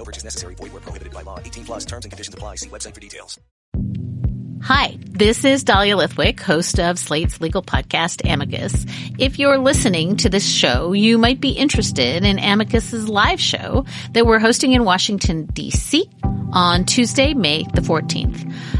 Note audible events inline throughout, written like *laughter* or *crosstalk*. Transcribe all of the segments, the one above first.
No purchase necessary. Void where prohibited by law. 18 plus terms and conditions apply. See website for details. Hi, this is Dahlia Lithwick, host of Slate's legal podcast, Amicus. If you're listening to this show, you might be interested in Amicus's live show that we're hosting in Washington, D.C. on Tuesday, May the 14th.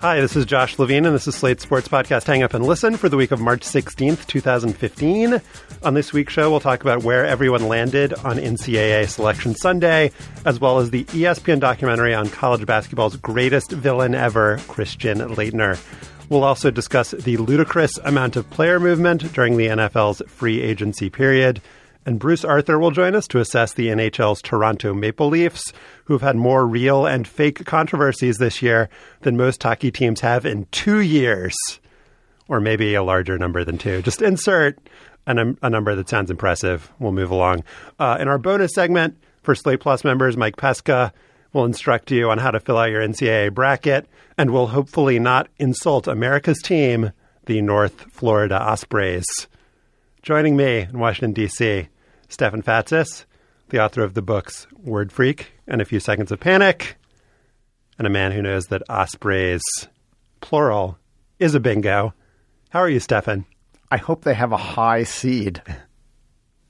Hi, this is Josh Levin, and this is Slate's Sports Podcast Hang Up and Listen for the week of March 16th, 2015. On this week's show, we'll talk about where everyone landed on NCAA Selection Sunday, as well as the ESPN documentary on college basketball's greatest villain ever, Christian Laettner. We'll also discuss the ludicrous amount of player movement during the NFL's free agency period. And Bruce Arthur will join us to assess the NHL's Toronto Maple Leafs, who've had more real and fake controversies this year than most hockey teams have in two years. Or maybe a larger number than two. Just insert a, num- a number that sounds impressive. We'll move along. Uh, in our bonus segment for Slate Plus members, Mike Pesca will instruct you on how to fill out your NCAA bracket and will hopefully not insult America's team, the North Florida Ospreys. Joining me in Washington, D.C., Stefan Fatsis, the author of the books Word Freak and A Few Seconds of Panic, and a man who knows that ospreys, plural, is a bingo. How are you, Stefan? I hope they have a high seed,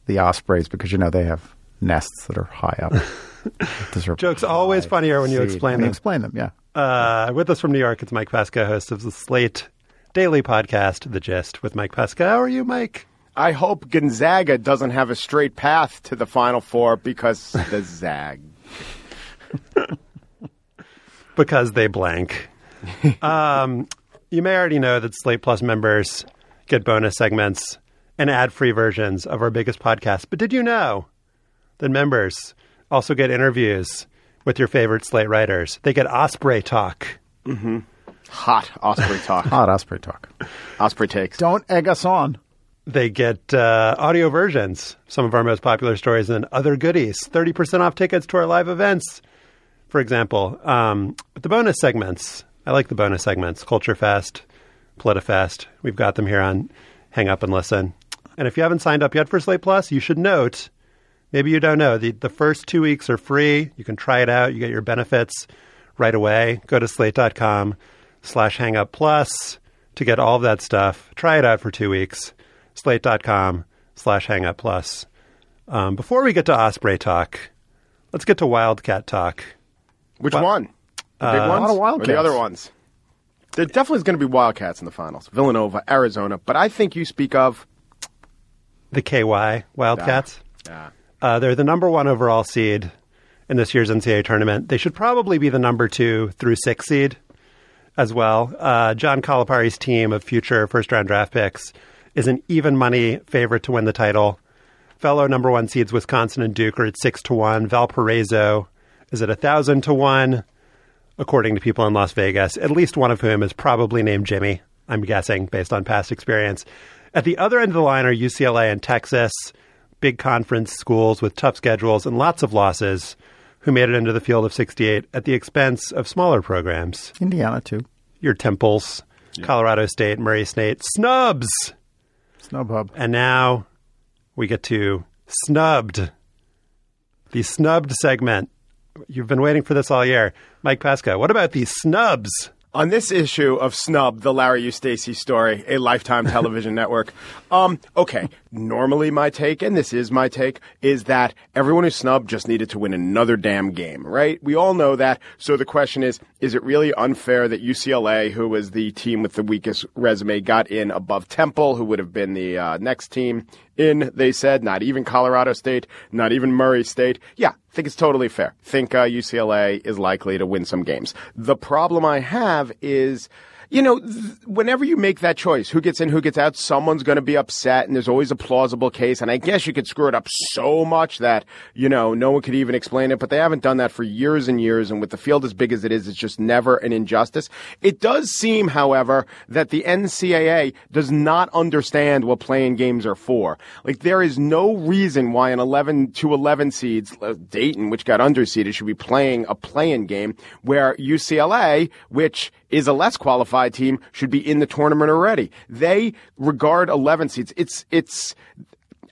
the ospreys, because you know they have nests that are high up. *laughs* Jokes always funnier when you seed. explain When you them. Explain them, yeah. Uh, with us from New York, it's Mike Pesca, host of the Slate daily podcast, The Gist, with Mike Pesca. How are you, Mike? I hope Gonzaga doesn't have a straight path to the Final Four because *laughs* the Zag. because they blank. *laughs* um, you may already know that Slate Plus members get bonus segments and ad free versions of our biggest podcast. But did you know that members also get interviews with your favorite Slate writers? They get Osprey Talk. Hot Osprey talk. Hot osprey talk. Osprey takes. Don't egg us on. They get uh, audio versions, some of our most popular stories, and other goodies. 30% off tickets to our live events, for example. Um, but the bonus segments, I like the bonus segments Culture Fest, PolitiFest. We've got them here on Hang Up and Listen. And if you haven't signed up yet for Slate Plus, you should note maybe you don't know the, the first two weeks are free. You can try it out, you get your benefits right away. Go to slate.com slash hang up plus to get all of that stuff. Try it out for two weeks slate.com slash hang up plus. Um, before we get to Osprey talk, let's get to Wildcat talk. Which one? The big a ones? lot of Or Wildcats. the other ones? There definitely is going to be Wildcats in the finals. Villanova, Arizona. But I think you speak of. The KY Wildcats. Yeah. Uh, they're the number one overall seed in this year's NCAA tournament. They should probably be the number two through six seed as well. Uh, John Calipari's team of future first round draft picks is an even money favorite to win the title. Fellow number one seeds Wisconsin and Duke are at six to one. Valparaiso is at a thousand to one, according to people in Las Vegas. At least one of whom is probably named Jimmy. I'm guessing based on past experience. At the other end of the line are UCLA and Texas. big conference schools with tough schedules and lots of losses who made it into the field of 68 at the expense of smaller programs. Indiana, too. Your Temples, Colorado State, Murray State, snubs. Snub Hub. And now we get to snubbed. The snubbed segment. You've been waiting for this all year. Mike Pesca, what about the snubs? On this issue of Snub, the Larry Eustachy story, a Lifetime television *laughs* network. Um, okay, normally my take, and this is my take, is that everyone who snubbed just needed to win another damn game, right? We all know that. So the question is, is it really unfair that UCLA, who was the team with the weakest resume, got in above Temple, who would have been the uh, next team in, they said, not even Colorado State, not even Murray State. Yeah, I think it's totally fair. Think uh, UCLA is likely to win some games. The problem I have is, you know, th- whenever you make that choice, who gets in, who gets out, someone's going to be upset, and there's always a plausible case. And I guess you could screw it up so much that, you know, no one could even explain it, but they haven't done that for years and years. And with the field as big as it is, it's just never an injustice. It does seem, however, that the NCAA does not understand what playing games are for. Like, there is no reason why an 11 to 11 seeds, uh, Dayton, which got underseeded, should be playing a playing game where UCLA, which is a less qualified team, should be in the tournament already. They regard 11 seeds. It's, it's,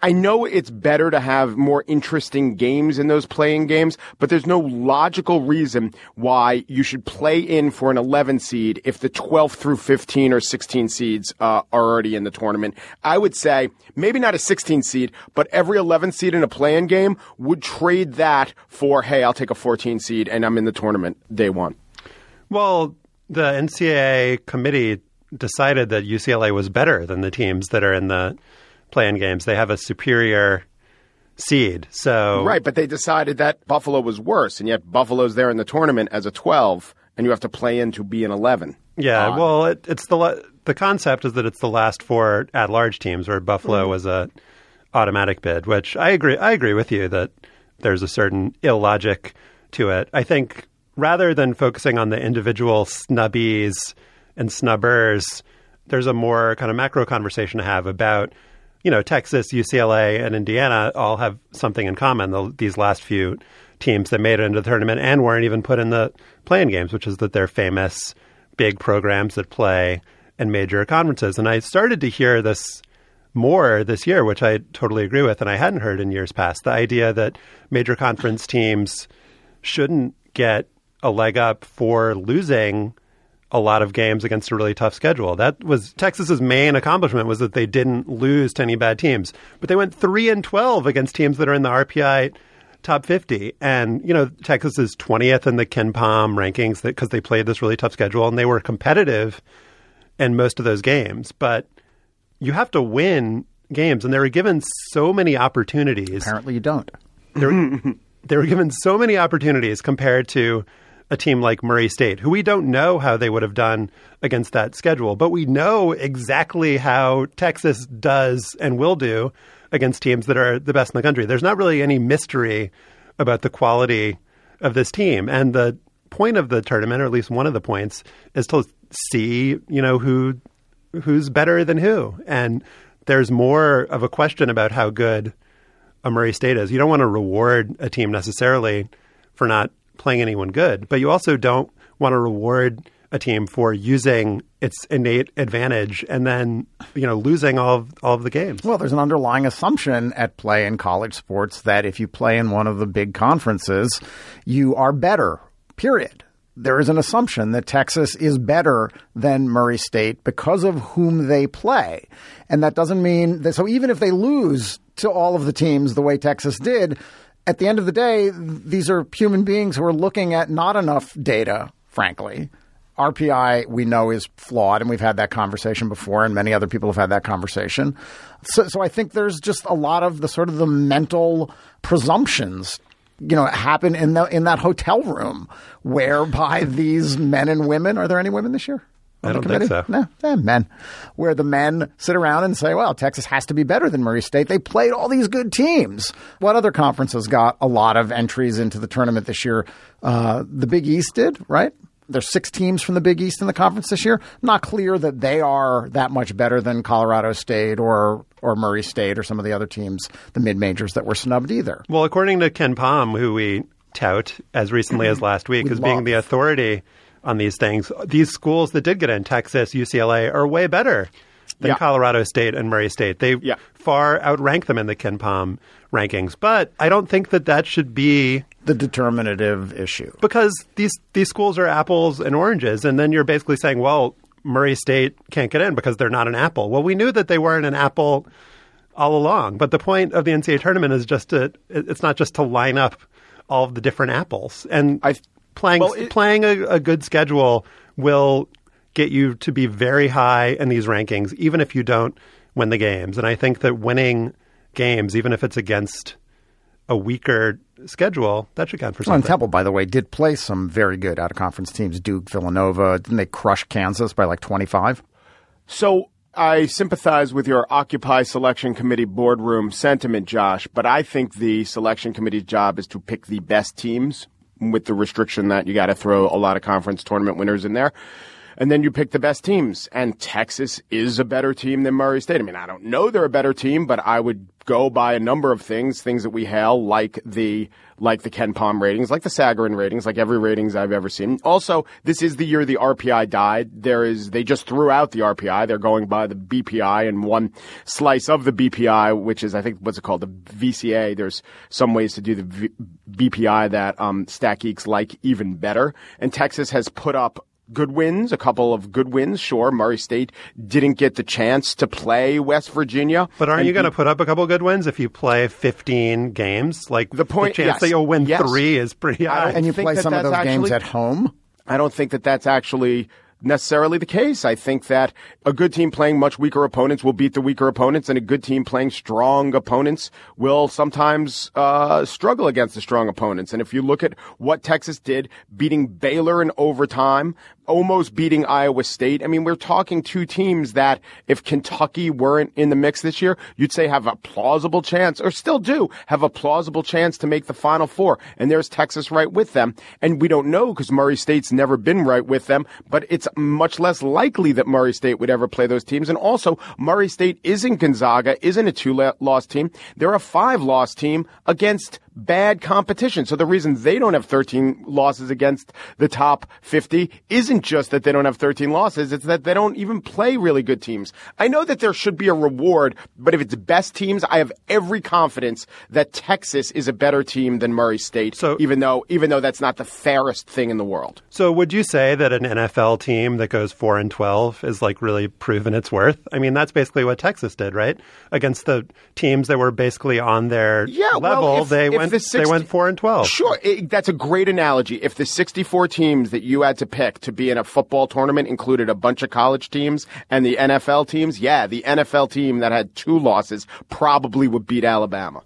I know it's better to have more interesting games in those playing games, but there's no logical reason why you should play in for an 11 seed if the 12 through 15 or 16 seeds uh, are already in the tournament. I would say maybe not a 16 seed, but every 11 seed in a playing game would trade that for, hey, I'll take a 14 seed and I'm in the tournament day one. Well, the NCAA committee decided that UCLA was better than the teams that are in the playing games. They have a superior seed. So Right, but they decided that Buffalo was worse, and yet Buffalo's there in the tournament as a 12, and you have to play in to be an 11. Yeah, Odd. well, it, it's the the concept is that it's the last four at large teams, where Buffalo hmm. was a automatic bid. Which I agree. I agree with you that there's a certain illogic to it. I think rather than focusing on the individual snubbies and snubbers, there's a more kind of macro conversation to have about. You know, Texas, UCLA, and Indiana all have something in common. The, these last few teams that made it into the tournament and weren't even put in the playing games, which is that they're famous big programs that play in major conferences. And I started to hear this more this year, which I totally agree with, and I hadn't heard in years past. The idea that major conference teams shouldn't get a leg up for losing a lot of games against a really tough schedule. That was Texas's main accomplishment was that they didn't lose to any bad teams, but they went 3 and 12 against teams that are in the RPI top 50 and you know Texas is 20th in the Ken Pom rankings because they played this really tough schedule and they were competitive in most of those games. But you have to win games. And they were given so many opportunities. Apparently, you don't. they were, they were given so many opportunities compared to a team like Murray State, who we don't know how they would have done against that schedule, but we know exactly how Texas does and will do against teams that are the best in the country. There's not really any mystery about the quality of this team. And the point of the tournament, or at least one of the points, is to see, you know, who who's better than who. And there's more of a question about how good a Murray State is. You don't want to reward a team necessarily for not playing anyone good, but you also don't want to reward a team for using its innate advantage and then you know losing all of, all of the games. Well, there's an underlying assumption at play in college sports that if you play in one of the big conferences, you are better. Period. There is an assumption that Texas is better than Murray State because of whom they play. And that doesn't mean that, so even if they lose to all of the teams the way Texas did, at the end of the day, these are human beings who are looking at not enough data, frankly. RPI we know is flawed, and we've had that conversation before, and many other people have had that conversation. So, so I think there's just a lot of the sort of the mental presumptions, you know, happen in the in that hotel room, whereby these men and women are there any women this year? I don't think so. No, eh, men. Where the men sit around and say, well, Texas has to be better than Murray State. They played all these good teams. What other conferences got a lot of entries into the tournament this year? Uh, the Big East did, right? there's six teams from the Big East in the conference this year. Not clear that they are that much better than Colorado State or or Murray State or some of the other teams, the mid majors that were snubbed either. Well, according to Ken Pom, who we tout as recently as last week We as being the authority on these things, these schools that did get in, Texas, UCLA, are way better than Yeah. Colorado State and Murray State. They Yeah. far outrank them in the Ken Pom rankings. But I don't think that that should be The determinative issue. because these these schools are apples and oranges, and then you're basically saying, well, Murray State can't get in because they're not an apple. Well, we knew that they weren't an apple all along, but the point of the NCAA tournament is just to it's not just to line up all of the different apples and I- playing well, it- playing a, a good schedule will get you to be very high in these rankings, even if you don't win the games. And I think that winning games, even if it's against a weaker schedule, that should count for Well, and something. Temple, by the way, did play some very good out of conference teams. Duke, Villanova. Didn't they crush Kansas by like 25? So I sympathize with your Occupy Selection Committee boardroom sentiment, Josh, but I think the selection committee's job is to pick the best teams with the restriction that you got to throw a lot of conference tournament winners in there. And then you pick the best teams. And Texas is a better team than Murray State. I mean, I don't know they're a better team, but I would go by a number of things, things that we hail, like the like the Ken Pom ratings, like the Sagarin ratings, like every ratings I've ever seen. Also, this is the year the RPI died. There is they just threw out the RPI. They're going by the BPI and one slice of the BPI, which is I think what's it called, the VCA. There's some ways to do the v- BPI that um, Stat Geeks like even better. And Texas has put up good wins, a couple of good wins. Sure, Murray State didn't get the chance to play West Virginia. But aren't you going to put up a couple good wins if you play 15 games? Like The point- chance yes. that you'll win Yes. three is pretty high. And you play that some of that's those games at home. I don't think that that's actually necessarily the case. I think that a good team playing much weaker opponents will beat the weaker opponents, and a good team playing strong opponents will sometimes uh, struggle against the strong opponents. And if you look at what Texas did, beating Baylor in overtime, almost beating Iowa State. I mean, we're talking two teams that if Kentucky weren't in the mix this year, you'd say have a plausible chance, or still do have a plausible chance to make the Final Four. And there's Texas right with them. And we don't know because Murray State's never been right with them, but it's much less likely that Murray State would ever play those teams. And also, Murray State isn't Gonzaga, isn't a two loss team. They're a five loss team against bad competition. So the reason they don't have 13 losses against the top 50 isn't just that they don't have 13 losses, it's that they don't even play really good teams. I know that there should be a reward, but if it's best teams, I have every confidence that Texas is a better team than Murray State, So- even though even though that's not the fairest thing in the world. so would you say that an NFL team that goes 4 and 12 is like really proven its worth? I mean, that's basically what Texas did, right? Against the teams that were basically on their Yeah, well, level, if- they if went the they went 4 and 12. Sure, it, that's a great analogy. If the 64 teams that you had to pick to be in a football tournament included a bunch of college teams and the NFL teams, yeah, the NFL team that had two losses probably would beat Alabama.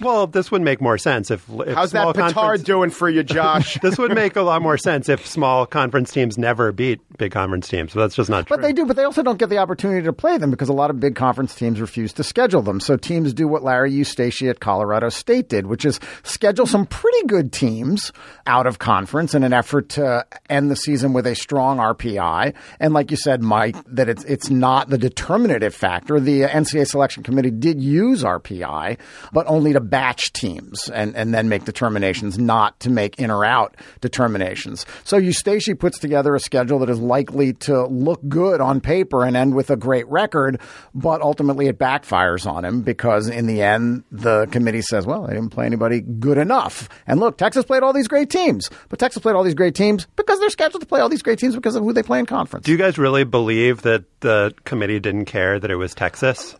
Well, this would make more sense if, if How's that small petard doing for you, Josh? *laughs* This would make a lot more sense if small conference teams never beat big conference teams. But that's just not true. But they do, but they also don't get the opportunity to play them because a lot of big conference teams refuse to schedule them. So teams do what Larry Eustachy at Colorado State did, which is schedule some pretty good teams out of conference in an effort to end the season with a strong RPI. And like you said, Mike, that it's it's not the determinative factor. The NCAA selection committee did use RPI, but only to batch teams and, and then make determinations, not to make in or out determinations. So Eustachy puts together a schedule that is likely to look good on paper and end with a great record, but ultimately it backfires on him because in the end, the committee says, well, they didn't play anybody good enough. And look, Texas played all these great teams, but Texas played all these great teams because they're scheduled to play all these great teams because of who they play in conference. Do you guys really believe that the committee didn't care that it was Texas?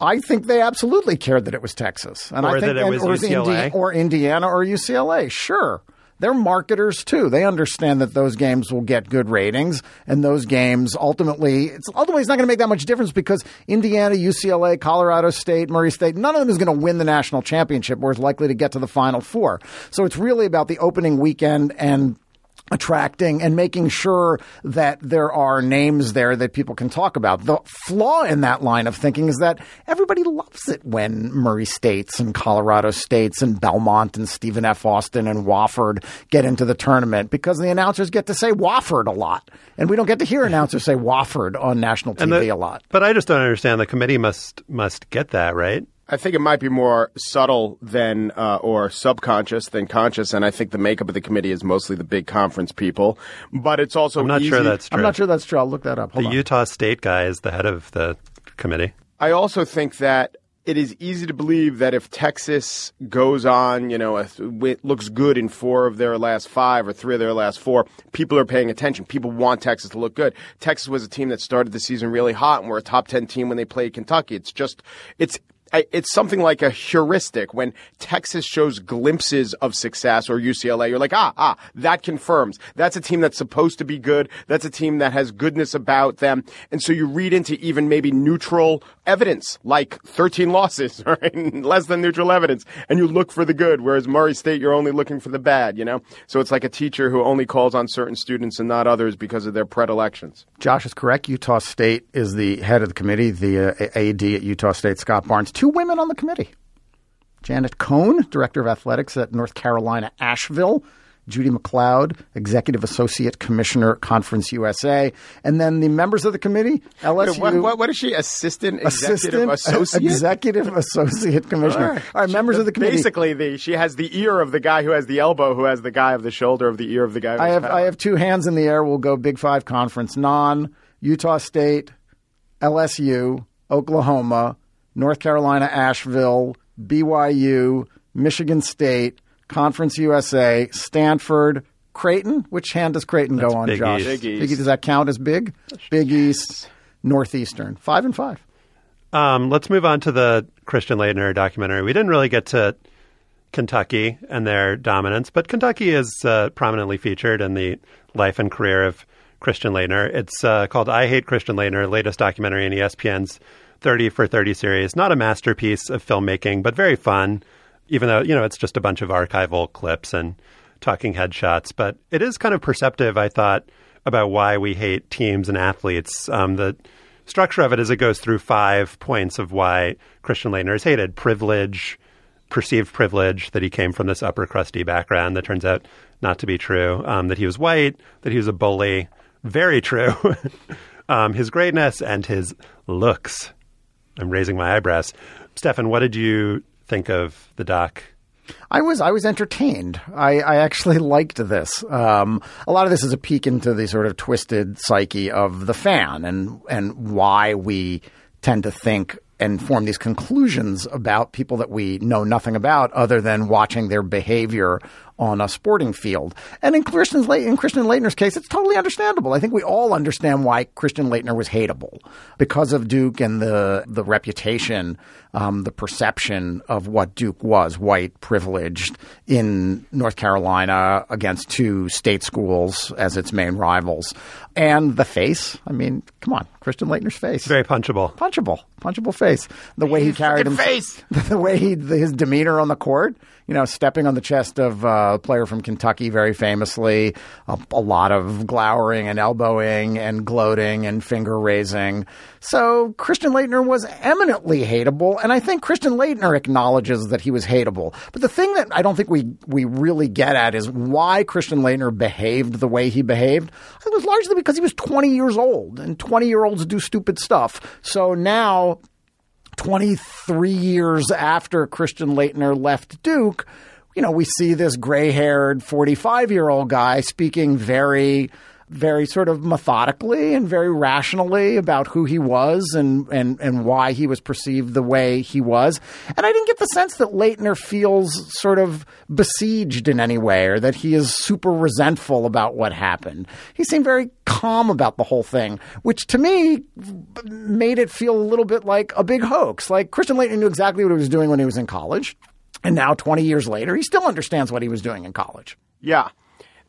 I think they absolutely cared that it was Texas, and Or I think that it was or UCLA? Indi- or Indiana or UCLA. Sure, they're marketers too. They understand that those games will get good ratings, and those games ultimately, it's ultimately it's not going to make that much difference because Indiana, UCLA, Colorado State, Murray State, none of them is going to win the national championship or is likely to get to the Final Four. So it's really about the opening weekend and attracting and making sure that there are names there that people can talk about. The flaw in that line of thinking is that everybody loves it when Murray States and Colorado States and Belmont and Stephen F. Austin and Wofford get into the tournament because the announcers get to say Wofford a lot. And we don't get to hear announcers say Wofford on national TV the- a lot. But I just don't understand. The committee must must get that right. I think it might be more subtle than uh, or subconscious than conscious, and I think the makeup of the committee is mostly the big conference people. But it's also I'm not easy- sure that's true. I'm not sure that's true. I'll look that up. Hold the on. Utah State guy is the head of the committee. I also think that it is easy to believe that if Texas goes on, you know, it looks good in four of their last five or three of their last four, people are paying attention. People want Texas to look good. Texas was a team that started the season really hot and were a top 10 team when they played Kentucky. It's just, it's, I- it's something like a heuristic when Texas shows glimpses of success or UCLA. You're like, ah, ah, that confirms. That's a team that's supposed to be good. That's a team that has goodness about them. And so you read into even maybe neutral evidence, like 13 losses, *laughs* right? Less than neutral evidence. And you look for the good. Whereas Murray State, you're only looking for the bad, you know? So it's like a teacher who only calls on certain students and not others because of their predilections. Josh is correct. Utah State is the head of the committee, the uh, AD at Utah State, Scott Barnes. Two women on the committee Janet Cone, director of athletics at North Carolina Asheville. Judy MacLeod, Executive Associate Commissioner, Conference USA, and then the members of the committee, LSU. What, what, what is she? Assistant Executive Assistant Associate? Executive Associate Commissioner. All right, members of the committee. Basically, the she has the ear of the guy who has the elbow, who has the guy of the shoulder of the ear of the guy. Who I have. I have two hands in the air. We'll go Big Five conference: non Utah State, LSU, Oklahoma, North Carolina, Asheville, BYU, Michigan State, Conference USA, Stanford, Creighton. Which hand does Creighton That's go on, Big Josh? East. Big East. Does that count as big? Big East, Northeastern, five and five. Um, let's move on to the Christian Laettner documentary. We didn't really get to Kentucky and their dominance, but Kentucky is uh, prominently featured in the life and career of Christian Laettner. It's uh, called I Hate Christian Laettner, latest documentary in ESPN's 30 for 30 series. Not a masterpiece of filmmaking, but very fun, even though, you know, it's just a bunch of archival clips and talking headshots. But it is kind of perceptive, I thought, about why we hate teams and athletes. Um, the structure of it is it goes through five points of why Christian Laettner is hated privilege, perceived privilege, that he came from this upper crusty background that turns out not to be true, um, that he was white, that he was a bully, very true, *laughs* um, his greatness, and his looks. I'm raising my eyebrows. Stefan, what did you think of the doc? I was I was entertained. I, I actually *laughs* liked this. Um, a lot of this is a peek into the sort of twisted psyche of the fan and and why we tend to think and form these conclusions about people that we know nothing about other than watching their behavior on a sporting field. And in Christian, Le- in Christian Laettner's case, it's totally understandable. I think we all understand why Christian Laettner was hateable because of Duke and the the reputation, um, the perception of what Duke was, white, privileged in North Carolina against two state schools as its main rivals, and the face. I mean, come on, Christian Laettner's face, Very punchable. punchable, punchable face. The way he carried him, face. *laughs* the way he, his demeanor on the court, you know, stepping on the chest of a player from Kentucky very famously, a, a lot of glowering and elbowing and gloating and finger raising. So Christian Laettner was eminently hateable, and I think Christian Laettner acknowledges that he was hateable. But the thing that I don't think we we really get at is why Christian Laettner behaved the way he behaved. It was largely because he was 20 years old, and 20 year olds do stupid stuff. So now 23 years after Christian Laettner left Duke, you know, we see this gray haired 45 year old guy speaking very, very sort of methodically and very rationally about who he was and, and, and why he was perceived the way he was. And I didn't get the sense that Laettner feels sort of besieged in any way or that he is super resentful about what happened. He seemed very calm about the whole thing, which to me made it feel a little bit like a big hoax. Like Christian Laettner knew exactly what he was doing when he was in college. And now, 20 years later, he still understands what he was doing in college. Yeah.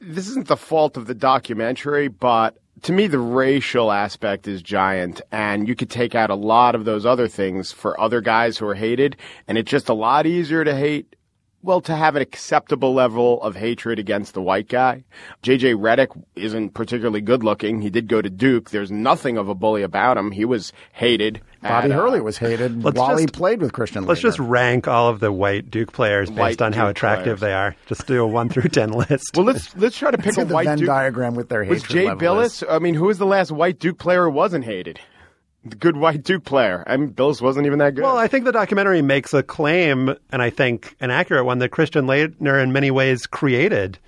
This isn't the fault of the documentary, but to me, the racial aspect is giant, and you could take out a lot of those other things for other guys who are hated, and it's just a lot easier to hate well, to have an acceptable level of hatred against the white guy. JJ Redick isn't particularly good looking. He did go to Duke. There's nothing of a bully about him. He was hated. Bobby at, uh, Hurley was hated let's while he played with Christian. Let's Laettner. just rank all of the white Duke players based White on how attractive players. they are. Just do a one through *laughs* ten list. Well, let's let's try to pick See a the white Venn Duke. diagram with their Was hatred Jay level Bilas? is. I mean, who was the last white Duke player who wasn't hated? The good white Duke player. I mean, Bilas wasn't even that good. Well, I think the documentary makes a claim, and I think an accurate one, that Christian Laettner in many ways created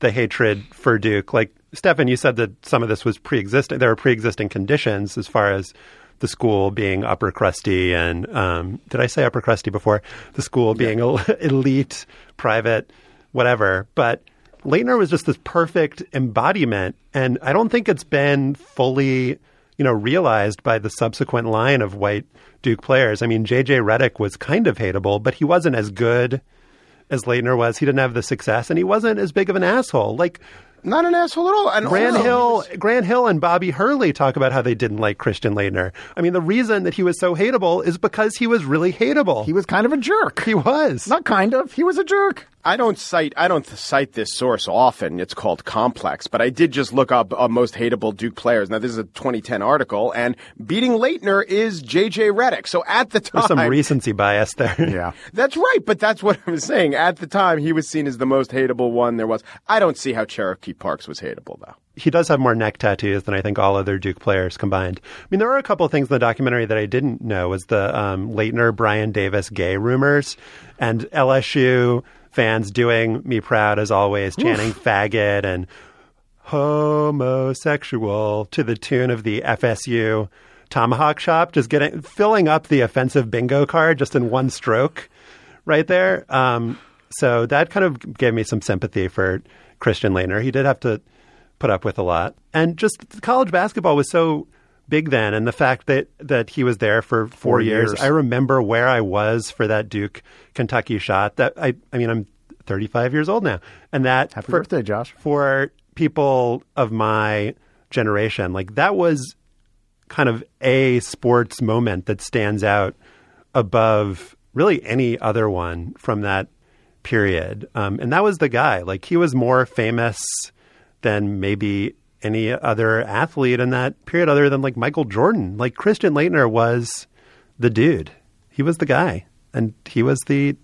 the hatred for Duke. Like, Stefan, you said that some of this was pre existing. There were pre existing conditions as far as the school being upper crusty and, um, did I say upper crusty before? The school being el- *laughs* elite, private, whatever. But Laettner was just this perfect embodiment, and I don't think it's been fully you know, realized by the subsequent line of white Duke players. I mean, JJ Redick was kind of hateable, but he wasn't as good as Laettner was. He didn't have the success, and he wasn't as big of an asshole. Like not an asshole at all. And also, Hill, Grant Hill, and Bobby Hurley talk about how they didn't like Christian Laettner. I mean, the reason that he was so hateable is because he was really hateable. He was kind of a jerk. He was. Not kind of. He was a jerk. I don't cite I don't cite this source often. It's called Complex, but I did just look up uh, most hateable Duke players. Now this is a 2010 article, and beating Laettner is JJ Redick. So at the time, There's some recency bias there. *laughs* Yeah. That's right, but that's what I was saying. At the time, he was seen as the most hateable one there was. I don't see how Cherokee Parks was hateable, though. he does have more neck tattoos than I think all other Duke players combined. I mean, there are a couple of things in the documentary that I didn't know was the um, Laettner Brian Davis gay rumors and LSU fans doing me proud as always, chanting faggot and homosexual to the tune of the FSU tomahawk shop, just getting filling up the offensive bingo card just in one stroke right there. Um, so that kind of gave me some sympathy for Christian Laettner. He did have to put up with a lot, and just college basketball was so big then, and the fact that that he was there for four, Four years. years. I remember where I was for that Duke Kentucky shot. That I, I mean, I'm 35 years old now, and that Happy for, birthday, Josh. for people of my generation, like that was kind of a sports moment that stands out above really any other one from that period. Um, and that was the guy. Like he was more famous than maybe any other athlete in that period, other than like Michael Jordan. Like Christian Laettner was the dude. He was the guy, and he was the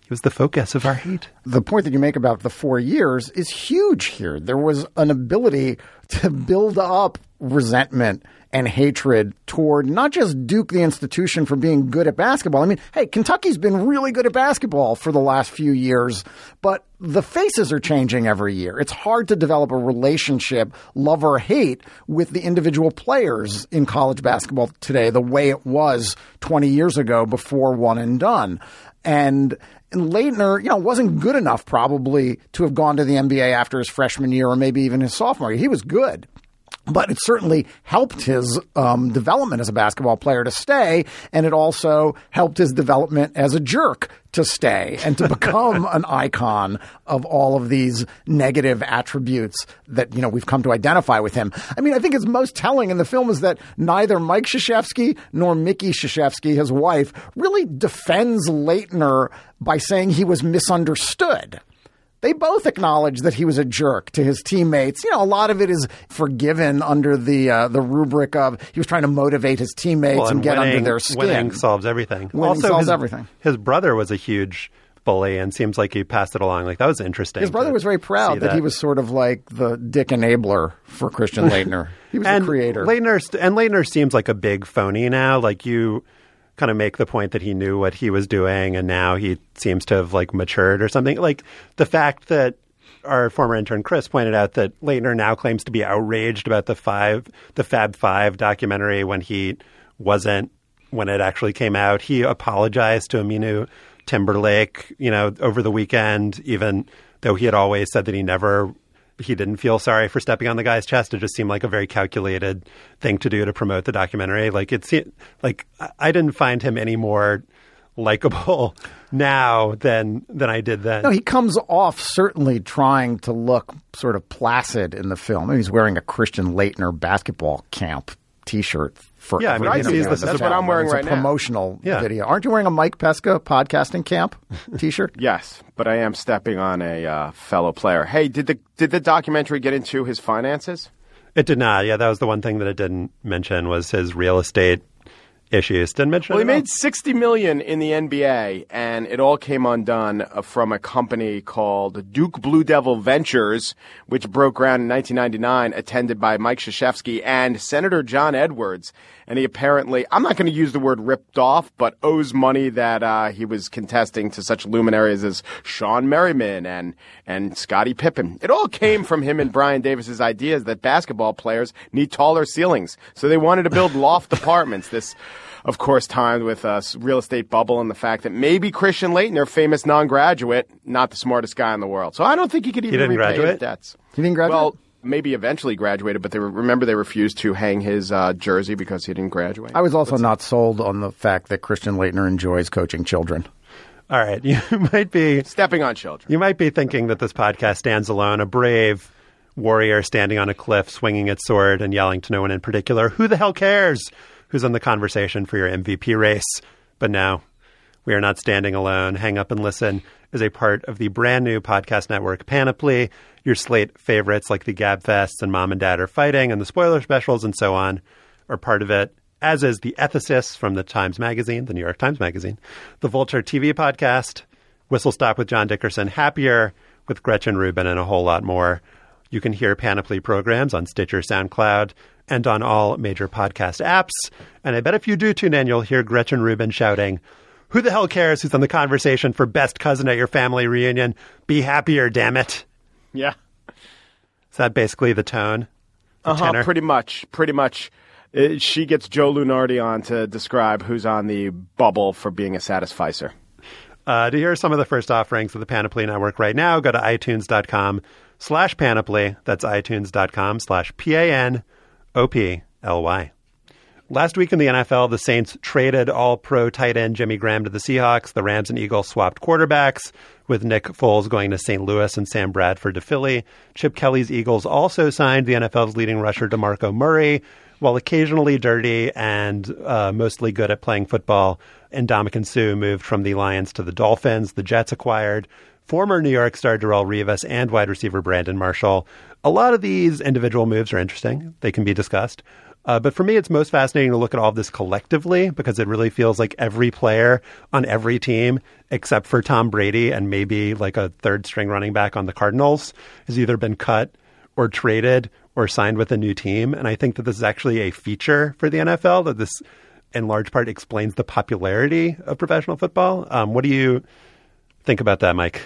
he was the focus of our hate. the point that you make about the four years is huge here. There was an ability to build up resentment and hatred toward not just Duke, the institution, for being good at basketball. I mean, hey, Kentucky's been really good at basketball for the last few years, but the faces are changing every year. It's hard to develop a relationship, love or hate, with the individual players in college basketball today the way it was 20 years ago before one and done. And and Laettner, you know, wasn't good enough probably to have gone to the NBA after his freshman year or maybe even his sophomore year. He was good. But it certainly helped his um, development as a basketball player to stay, and it also helped his development as a jerk to stay and to become *laughs* an icon of all of these negative attributes that you know we've come to identify with him. I mean, I think it's most telling in the film is that neither Mike Krzyzewski nor Mickey Krzyzewski, his wife, really defends Laettner by saying he was misunderstood they both acknowledge that he was a jerk to his teammates. You know, a lot of it is forgiven under the uh, the rubric of he was trying to motivate his teammates Well, and, get winning, under their skin. Winning solves everything. Winning also, solves his, everything. His brother was a huge bully, and seems like he passed it along. Like that was interesting. his brother was very proud that. he was sort of like the dick enabler for Christian *laughs* Laettner. He was and the creator. Laettner and Laettner seems like a big phony now. Like you kind of make the point that he knew what he was doing, and now he seems to have like matured or something. Like the fact that our former intern Chris pointed out that Laettner now claims to be outraged about the five, the Fab Five documentary when he wasn't when it actually came out. He apologized to Aminu Timberlake, you know, over the weekend, even though he had always said that he never he didn't feel sorry for stepping on the guy's chest. It just seemed like a very calculated thing to do to promote the documentary. Like it seemed like I- I didn't find him any more likable *laughs* now than than I did then. No, he comes off certainly trying to look sort of placid in the film. He's wearing a Christian Laettner basketball camp T-shirt for Yeah, I mean, every he sees interview this on as this a- That's what I'm wearing it's right a now. promotional Yeah. video. Aren't you wearing a Mike Pesca podcasting camp *laughs* T-shirt? Yes, but I am stepping on a uh, fellow player. Hey, did the did the documentary get into his finances? It did not. Yeah, that was the one thing that it didn't mention was his real estate issues. Didn't mention Well, he made sixty million in the NBA, and it all came undone uh, from a company called Duke Blue Devil Ventures, which broke ground in 1999, attended by Mike Krzyzewski and Senator John Edwards. And he apparently, I'm not going to use the word ripped off, but owes money that uh, he was contesting to such luminaries as Shawne Merriman and and Scottie Pippen. It all came from him and Brian Davis's ideas that basketball players need taller ceilings, so they wanted to build loft *laughs* apartments. This of course, timed with a s- real estate bubble and the fact that maybe Christian Laettner, their famous non-graduate, not the smartest guy in the world. So I don't think he could even didn't repay his graduate? debts. He didn't graduate? Well, maybe eventually graduated, but they were, remember they refused to hang his uh, jersey because he didn't graduate. I was also not sold on the fact that Christian Laettner enjoys coaching children. All right, *laughs* you might be Stepping on children. you might be thinking that this podcast stands alone, a brave warrior standing on a cliff, swinging its sword and yelling to no one in particular, "Who the hell cares?" Who's in the conversation for your MVP race? But no, we are not standing alone. Hang up and listen is a part of the brand new podcast network Panoply. Your slate favorites like the Gab Fests and Mom and Dad are fighting and the spoiler specials and so on are part of it. As is the Ethicists from the Times Magazine, the New York Times Magazine, the Vulture TV podcast, Whistle Stop with John Dickerson, Happier with Gretchen Rubin, and a whole lot more. You can hear Panoply programs on Stitcher, SoundCloud, and on all major podcast apps. And I bet if you do tune in, you'll hear Gretchen Rubin shouting, Who the hell cares who's on the conversation for best cousin at your family reunion? Be happier, damn it. Yeah. Is that basically the tone? The Uh huh. tenor? Pretty much. Pretty much. Uh, she gets Joe Lunardi on to describe who's on the bubble for being a satisficer. Uh, to hear some of the first offerings of the Panoply Network right now, go to itunes.com slash panoply. That's itunes.com slash P-A-N-O-P-L-Y. Last week in the NFL, the Saints traded all pro tight end Jimmy Graham to the Seahawks. The Rams and Eagles swapped quarterbacks, with Nick Foles going to St. Louis and Sam Bradford to Philly. Chip Kelly's Eagles also signed the NFL's leading rusher DeMarco Murray, while occasionally dirty and uh, mostly good at playing football. And Ndamukong Suh moved from the Lions to the Dolphins. The Jets acquired former New York star Darrelle Revis and wide receiver Brandon Marshall. A lot of these individual moves are interesting. They can be discussed. Uh, but for me, it's most fascinating to look at all of this collectively because it really feels like every player on every team, except for Tom Brady and maybe like a third string running back on the Cardinals, has either been cut or traded or signed with a new team. And I think that this is actually a feature for the NFL, that this in large part explains the popularity of professional football. Um, what do you think about that, Mike?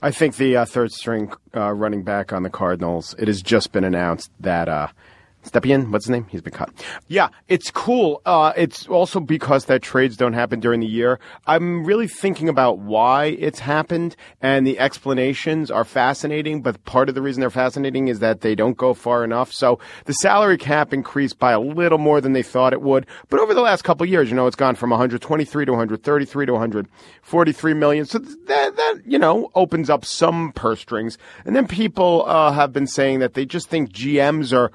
I think the uh, third string uh, running back on the Cardinals, it has just been announced that uh, Stepien, what's his name? He's been cut. Yeah, it's cool. Uh, it's also because that trades don't happen during the year. I'm really thinking about why it's happened, and the explanations are fascinating. But part of the reason they're fascinating is that they don't go far enough. So the salary cap increased by a little more than they thought it would. But over the last couple years, you know, it's gone from 123 to 133 to 143 million. So that that you know opens up some purse strings. And then people uh, have been saying that they just think GMs are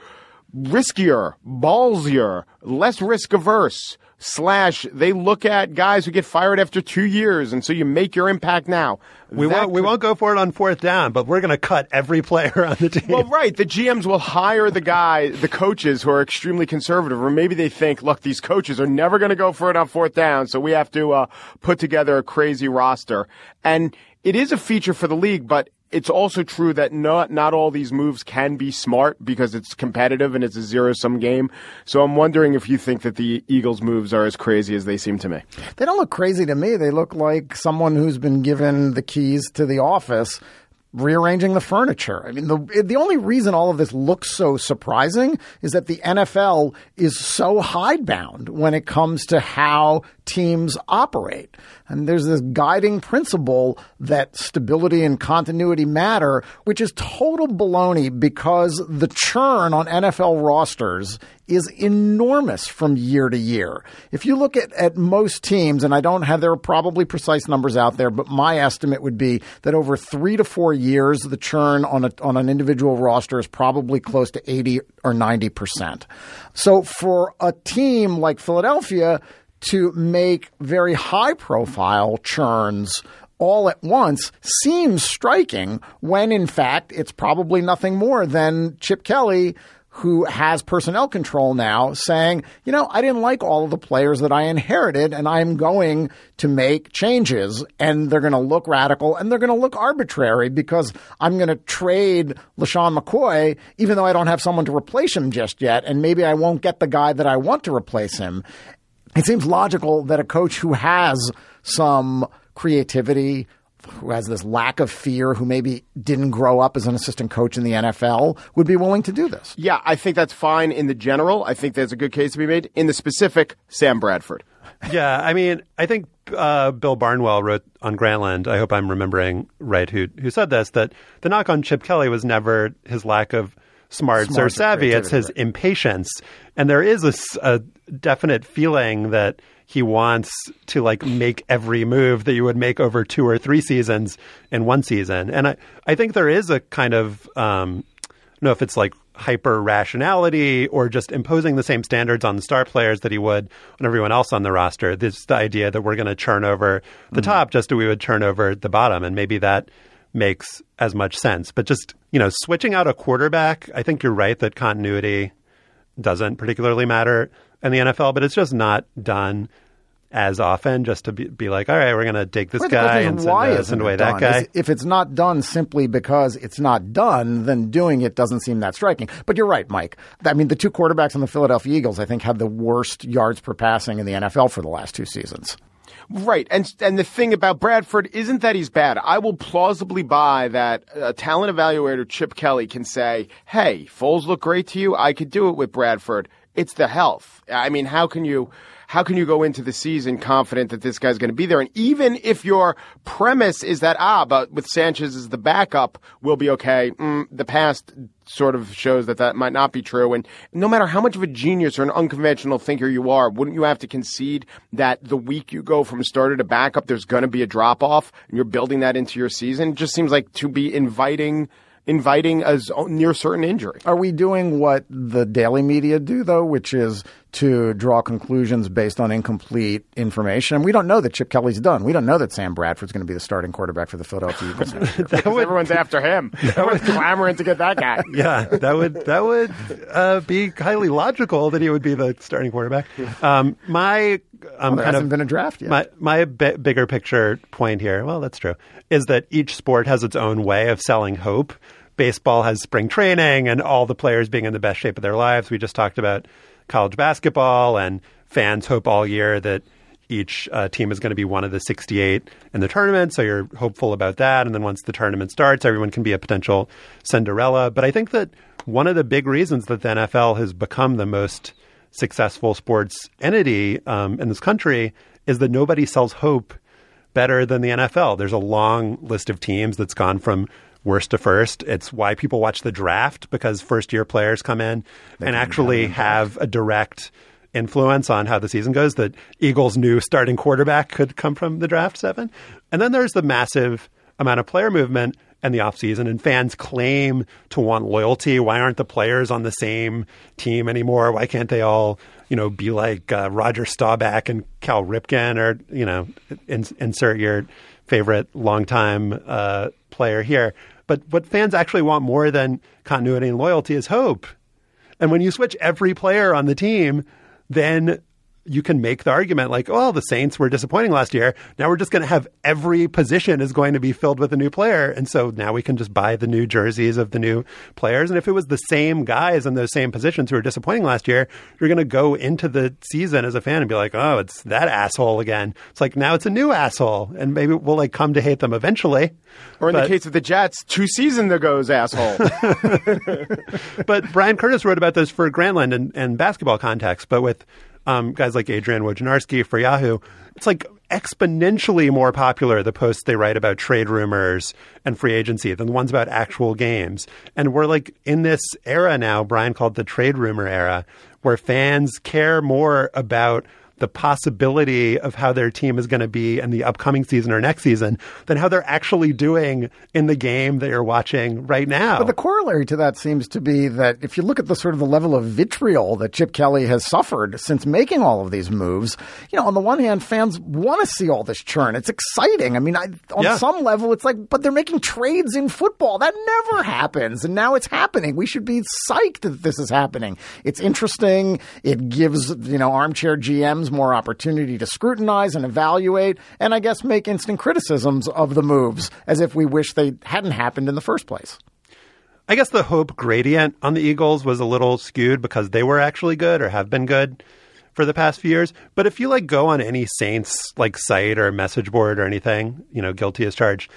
riskier, ballsier, less risk averse. Slash, they look at guys who get fired after two years, and so you make your impact now. We That won't, we could- won't go for it on fourth down, but we're going to cut every player *laughs* on the team. Well, right. The GMs will hire the guy, the coaches who are extremely conservative, or maybe they think, look, these coaches are never going to go for it on fourth down, so we have to uh, put together a crazy roster. And it is a feature for the league, but it's also true that not not all these moves can be smart because it's competitive and it's a zero sum game. So I'm wondering if you think that the Eagles' moves are as crazy as they seem to me. They don't look crazy to me. They look like someone who's been given the keys to the office rearranging the furniture. I mean, the the only reason all of this looks so surprising is that the NFL is so hidebound when it comes to how teams operate. And there's this guiding principle that stability and continuity matter, which is total baloney because the churn on NFL rosters is enormous from year to year. If you look at, at most teams, and I don't have, there are probably precise numbers out there, but my estimate would be that over three to four years, the churn on a, on an individual roster is probably close to 80 or 90%. So for a team like Philadelphia to make very high profile churns all at once seems striking when in fact it's probably nothing more than Chip Kelly who has personnel control now saying, you know, I didn't like all of the players that I inherited and I'm going to make changes and they're going to look radical and they're going to look arbitrary because I'm going to trade LeSean McCoy even though I don't have someone to replace him just yet and maybe I won't get the guy that I want to replace him. It seems logical that a coach who has some creativity, who has this lack of fear, who maybe didn't grow up as an assistant coach in the NFL, would be willing to do this. Yeah, I think that's fine in the general. I think there's a good case to be made. In the specific, Sam Bradford. *laughs* yeah, I mean, I think uh, Bill Barnwell wrote on Grantland. I hope I'm remembering right who who said this that the knock on Chip Kelly was never his lack of smarts, Smarts or savvy; it's his creativity, impatience. And there is a definite feeling that he wants to like make every move that you would make over two or three seasons in one season. And I I think there is a kind of um, I don't know if it's like hyper rationality or just imposing the same standards on the star players that he would on everyone else on the roster. This the idea that we're going to churn over the top just as we would turn over the bottom, and maybe that makes as much sense. But just you know, switching out a quarterback, I think you're right that continuity doesn't particularly matter in the NFL, but it's just not done as often just to be, be like, all right, we're going to take this guy and send, why uh, send away that guy. Is- if it's not done simply because it's not done, then doing it doesn't seem that striking. But you're right, Mike. I mean, the two quarterbacks on the Philadelphia Eagles, I think, have the worst yards per passing in the NFL for the last two seasons. Right, and and the thing about Bradford isn't that he's bad. I will plausibly buy that a talent evaluator Chip Kelly can say, "Hey, Foles look great to you. I could do it with Bradford. It's the health. I mean, how can you?" How can you go into the season confident that this guy's going to be there? And even if your premise is that, ah, but with Sanchez as the backup, we'll be okay, mm, the past sort of shows that that might not be true. And no matter how much of a genius or an unconventional thinker you are, wouldn't you have to concede that the week you go from starter to backup, there's going to be a drop off, and you're building that into your season? It just seems like to be inviting inviting a z- near certain injury. Are we doing what the daily media do, though, which is to draw conclusions based on incomplete information? And we don't know that Chip Kelly's done. We don't know that Sam Bradford's going to be the starting quarterback for the Philadelphia *laughs* Eagles. next year. Because everyone's after him. *laughs* Everyone's clamoring to get that guy. *laughs* yeah, that would that would uh, be highly logical that he would be the starting quarterback. Um, my um, there kind hasn't of been a draft yet. My my bi- bigger picture point here, well, that's true, is that each sport has its own way of selling hope. Baseball has spring training and all the players being in the best shape of their lives. We just talked about college basketball, and fans hope all year that each uh, team is going to be one of the 68 in the tournament. So you're hopeful about that. And then once the tournament starts, everyone can be a potential Cinderella. But I think that one of the big reasons that the NFL has become the most successful sports entity um, in this country is that nobody sells hope better than the NFL. There's a long list of teams that's gone from worst to first. It's why people watch the draft because first year players come in and actually have a direct influence on how the season goes. That Eagles' new starting quarterback could come from the draft seven. And then there's the massive amount of player movement and the offseason and fans claim to want loyalty. Why aren't the players on the same team anymore? Why can't they all, you know, be like uh, Roger Staubach and Cal Ripken or, you know, in, insert your favorite longtime uh, player here. But what fans actually want more than continuity and loyalty is hope. And when you switch every player on the team, then you can make the argument like, oh, the Saints were disappointing last year. Now we're just going to have every position is going to be filled with a new player. And so now we can just buy the new jerseys of the new players. And if it was the same guys in those same positions who were disappointing last year, you're going to go into the season as a fan and be like, oh, it's that asshole again. It's like now it's a new asshole. And maybe we'll like come to hate them eventually. Or in But- the case of the Jets, two seasons ago's asshole. *laughs* but Bryan Curtis wrote about this for Grantland and, and basketball context, but with um, guys like Adrian Wojnarowski for Yahoo, it's like exponentially more popular the posts they write about trade rumors and free agency than the ones about actual games. And we're like in this era now, Bryan called the trade rumor era, where fans care more about the possibility of how their team is going to be in the upcoming season or next season than how they're actually doing in the game that you're watching right now. But the corollary to that seems to be that if you look at the sort of the level of vitriol that Chip Kelly has suffered since making all of these moves, you know, on the one hand, fans want to see all this churn. It's exciting. I mean, I, on Yeah. some level, it's like, but they're making trades in football. That never happens. And now it's happening. We should be psyched that this is happening. It's interesting. It gives, you know, armchair GMs more opportunity to scrutinize and evaluate and I guess make instant criticisms of the moves as if we wish they hadn't happened in the first place. I guess the hope gradient on the Eagles was a little skewed because they were actually good or have been good for the past few years. But if you like go on any Saints like site or message board or anything, you know, guilty as charged,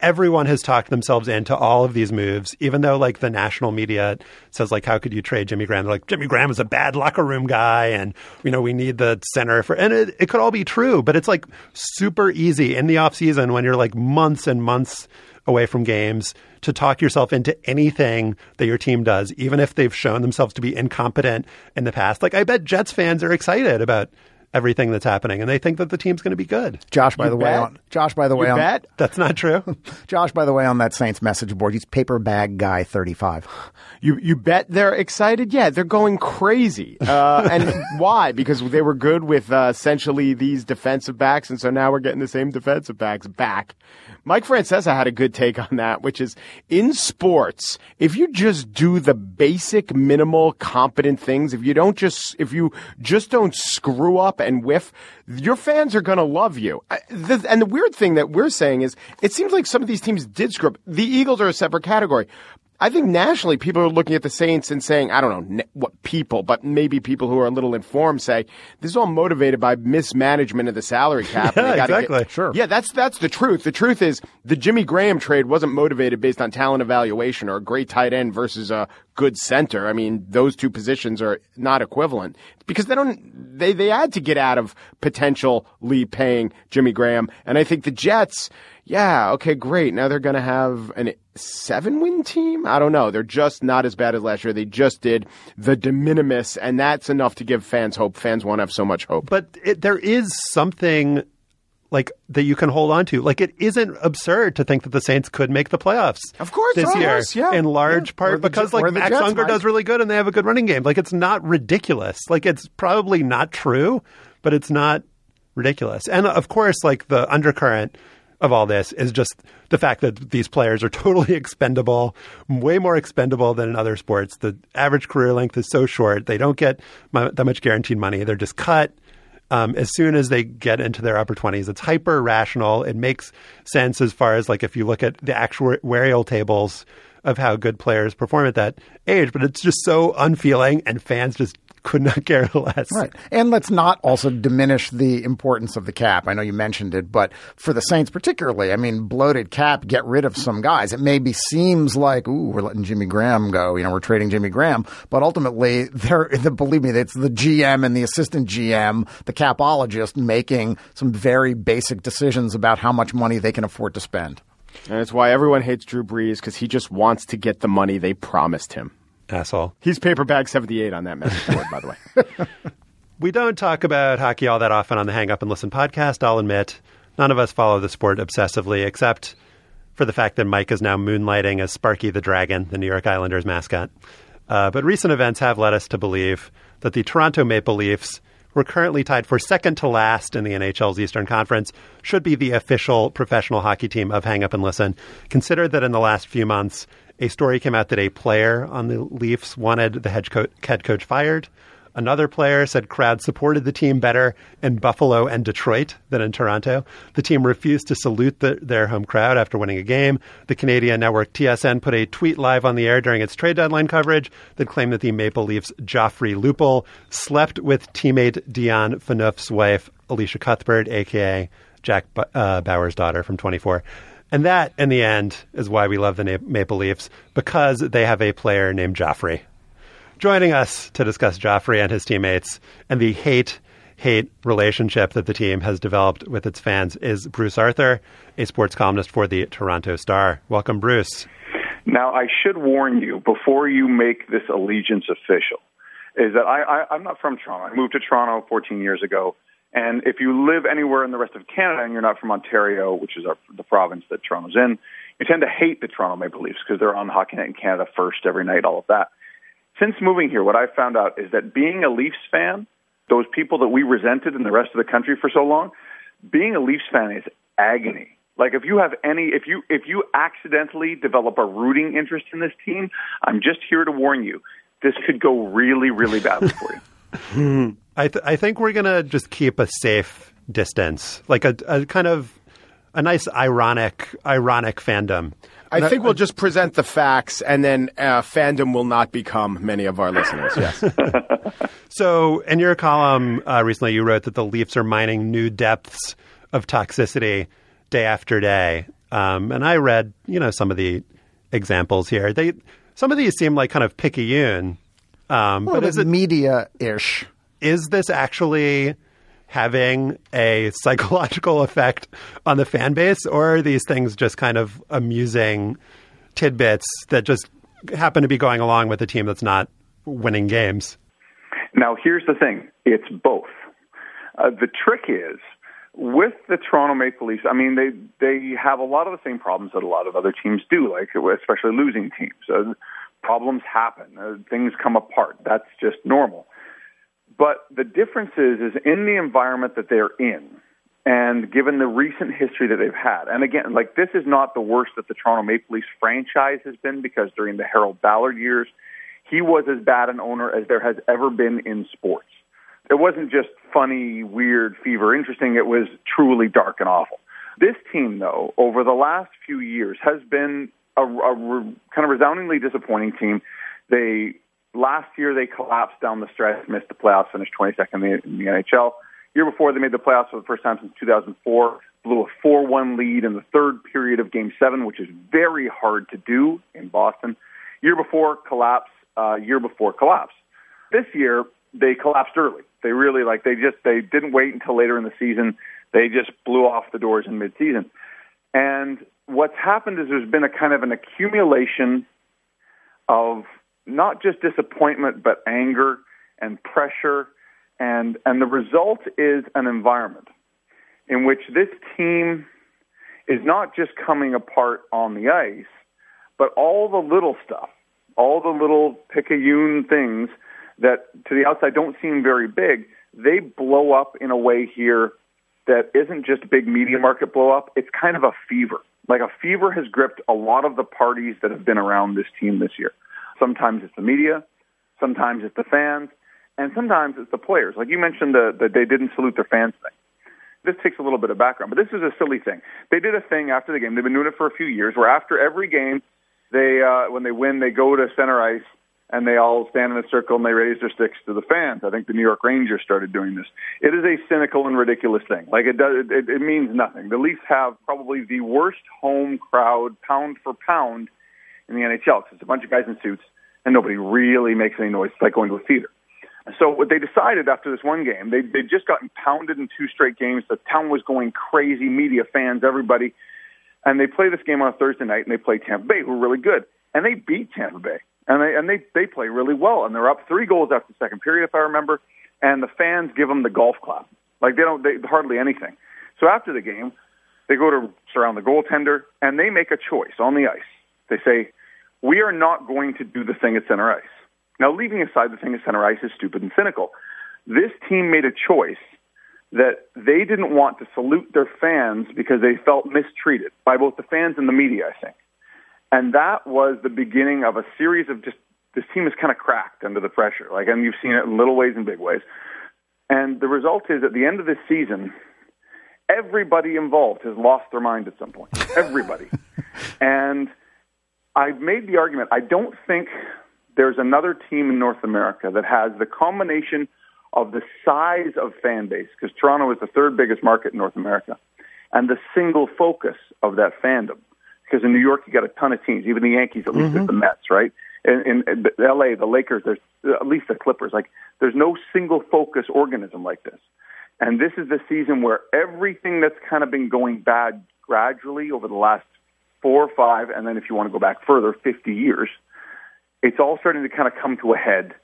everyone has talked themselves into all of these moves, even though like the national media says like, how could you trade Jimmy Graham? They're like, Jimmy Graham is a bad locker room guy and, you know, we need the center for, and it, it could all be true, but it's like super easy in the off season when you're like months and months away from games to talk yourself into anything that your team does, even if they've shown themselves to be incompetent in the past. Like I bet Jets fans are excited about everything that's happening and they think that the team's going to be good. Josh, by You the way, on, Josh, by the way, You on, bet? That's not true. *laughs* Josh, by the way, on that Saints message board, he's paper bag guy thirty five. You you bet they're excited? Yeah, they're going crazy. Uh, *laughs* and why? Because they were good with uh, essentially these defensive backs, and so now we're getting the same defensive backs back. Mike Francesa had a good take on that, which is in sports, if you just do the basic, minimal, competent things, if you don't just, if you just don't screw up and whiff, your fans are going to love you. I- the- And the weird thing that we're saying is, it seems like some of these teams did screw up. The Eagles are a separate category. I think nationally, people are looking at the Saints and saying, I don't know what people, but maybe people who are a little informed say this is all motivated by mismanagement of the salary *laughs* cap. and Yeah, exactly. Get, Sure. Yeah, that's that's the truth. The truth is the Jimmy Graham trade wasn't motivated based on talent evaluation or a great tight end versus a good center. I mean, those two positions are not equivalent because they don't. They they had to get out of potentially paying Jimmy Graham, and I think the Jets. Yeah, okay, great. Now they're going to have an seven win team? I don't know. They're just not as bad as last year. They just did the de minimis, and that's enough to give fans hope. Fans won't have so much hope. but it, there is something like that you can hold on to. Like it isn't absurd to think that the Saints could make the playoffs. Of course, this year, course, yeah. in large Yeah. Part the because like Max Jets Unger might. does really good and they have a good running game. Like it's not ridiculous. Like it's probably not true, but it's not ridiculous. And of course, like the undercurrent of all this is just the fact that these players are *laughs* totally expendable, way more expendable than in other sports. The average career length is so short; they don't get that much guaranteed money. They're just cut um, as soon as they get into their upper 20s. It's hyper rational. It makes sense as far as like if you look at the actuarial tables of how good players perform at that age, but it's just so unfeeling and fans just could not care *laughs* less. Right. And let's not also diminish the importance of the cap. I know you mentioned it, but for the Saints particularly, I mean, bloated cap, get rid of some guys. It maybe seems like, ooh, we're letting Jimmy Graham go. You know, we're trading Jimmy Graham. But ultimately, *laughs* they're, believe me, it's the GM and the assistant GM, the capologist making some very basic decisions about how much money they can afford to spend. And it's why everyone hates Drew Brees because he just wants to get the money they promised him. Asshole. He's paper bag 78 on that message board, by the way. *laughs* We don't talk about hockey all that often on the Hang Up and Listen podcast, I'll admit. None of us follow the sport obsessively, except for the fact that Mike is now moonlighting as Sparky the Dragon, the New York Islanders mascot. Uh, but recent events have led us to believe that the Toronto Maple Leafs, who are currently tied for second to last in the NHL's Eastern Conference, should be the official professional hockey team of Hang Up and Listen. Consider that in the last few months, a story came out that a player on the Leafs wanted the head, head coach fired. Another player said crowds supported the team better in Buffalo and Detroit than in Toronto. The team refused to salute the, their home crowd after winning a game. The Canadian network TSN put a tweet live on the air during its trade deadline coverage that claimed that the Maple Leafs' Joffrey Lupul slept with teammate Dion Phaneuf's wife, Elisha Cuthbert, aka Jack uh, Bauer's daughter from 24. And that, in the end, is why we love the Maple Leafs because they have a player named Joffrey. Joining us to discuss Joffrey and his teammates and the hate hate relationship that the team has developed with its fans is Bruce Arthur, a sports columnist for the Toronto Star. Welcome, Bruce. Now, I should warn you before you make this allegiance official, is that I, I, I'm not from Toronto. I moved to Toronto 14 years ago. And if you live anywhere in the rest of Canada and you're not from Ontario, which is our, the province that Toronto's in, you tend to hate the Toronto Maple Leafs because they're on Hockey Night in Canada first every night, all of that. Since moving here, what I've found out is that being a Leafs fan, those people that we resented in the rest of the country for so long, being a Leafs fan is agony. Like if you have any, if you if you accidentally develop a rooting interest in this team, I'm just here to warn you, this could go really, really badly for you. *laughs* *laughs* I th- I think we're gonna just keep a safe distance, like a, a kind of a nice ironic ironic fandom. I think we'll just present the facts, and then uh, fandom will not become many of our listeners. *laughs* Yes. *laughs* so, in your column uh, recently, you wrote that the Leafs are mining new depths of toxicity day after day. Um, and I read, you know, some of the examples here. They some of these seem like kind of picayune. Um, well, but is it media ish? Is this actually having a *laughs* psychological effect on the fan base, or are these things just kind of amusing tidbits that just happen to be going along with a team that's not winning games? Now, here's the thing it's both. Uh, the trick is with the Toronto Maple Leafs, I mean, they they have a lot of the same problems that a lot of other teams do, like especially losing teams. Uh, problems happen, uh, things come apart. That's just normal. But the difference is, is in the environment that they're in, and given the recent history that they've had, and again, like this is not the worst that the Toronto Maple Leafs franchise has been, because during the Harold Ballard years, he was as bad an owner as there has ever been in sports it wasn't just funny, weird, fever, interesting. It was truly dark and awful. This team, though, over the last few years, has been a, a re, kind of resoundingly disappointing team. They last year they collapsed down the stretch, missed the playoffs, finished 22nd in the, NHL. Year before they made the playoffs for the first time since 2004, blew a 4-1 lead in the third period of Game Seven, which is very hard to do in Boston. Year before collapse, uh, year before collapse. This year they collapsed early. They really like they just they didn't wait until later in the season. They just blew off the doors in midseason. And what's happened is there's been a kind of an accumulation of not just disappointment but anger and pressure and and the result is an environment in which this team is not just coming apart on the ice, but all the little stuff, all the little picayune things that to the outside don't seem very big, they blow up in a way here that isn't just big media market blow up. It's kind of a fever. Like a fever has gripped a lot of the parties that have been around this team this year. Sometimes it's the media, sometimes it's the fans, and sometimes it's the players. Like you mentioned, the, the they didn't salute their fans thing. This takes a little bit of background, but this is a silly thing. They did a thing after the game. They've been doing it for a few years, where after every game, they uh, when they win, they go to center ice and they all stand in a circle and they raise their sticks to the fans. I think the New York Rangers started doing this. It is a cynical and ridiculous thing. Like it does, it, it means nothing. The Leafs have probably the worst home crowd, pound for pound, in the NHL because it's a bunch of guys in suits and nobody really makes any noise. It's like going to a theater. So what they decided after this one game, they they just gotten pounded in two straight games. The town was going crazy, media, fans, everybody, and they play this game on a Thursday night and they play Tampa Bay, who are really good, and they beat Tampa Bay and they and they they play really well, and they're up three goals after the second period, if I remember, and the fans give them the golf clap, like they don't they hardly anything. So after the game, they go to surround the goaltender, and they make a choice on the ice. They say, "We are not going to do the thing at center ice." Now, leaving aside the thing at center ice is stupid and cynical. This team made a choice that they didn't want to salute their fans because they felt mistreated by both the fans and the media. I think. And that was the beginning of a series of just this team is kind of cracked under the pressure. Like, and you've seen it in little ways and big ways. And the result is at the end of this season, everybody involved has lost their mind at some point. Everybody. *laughs* and I've made the argument I don't think there's another team in North America that has the combination of the size of fan base, because Toronto is the third biggest market in North America, and the single focus of that fandom because in New York you got a ton of teams, even the Yankees, at least mm-hmm. the Mets, right? In, in, in L.A., the Lakers, there's at least the Clippers. Like there's no single focus organism like this. And this is the season where everything that's kind of been going bad gradually over the last four or five, and then if you want to go back further, 50 years, it's all starting to kind of come to a head.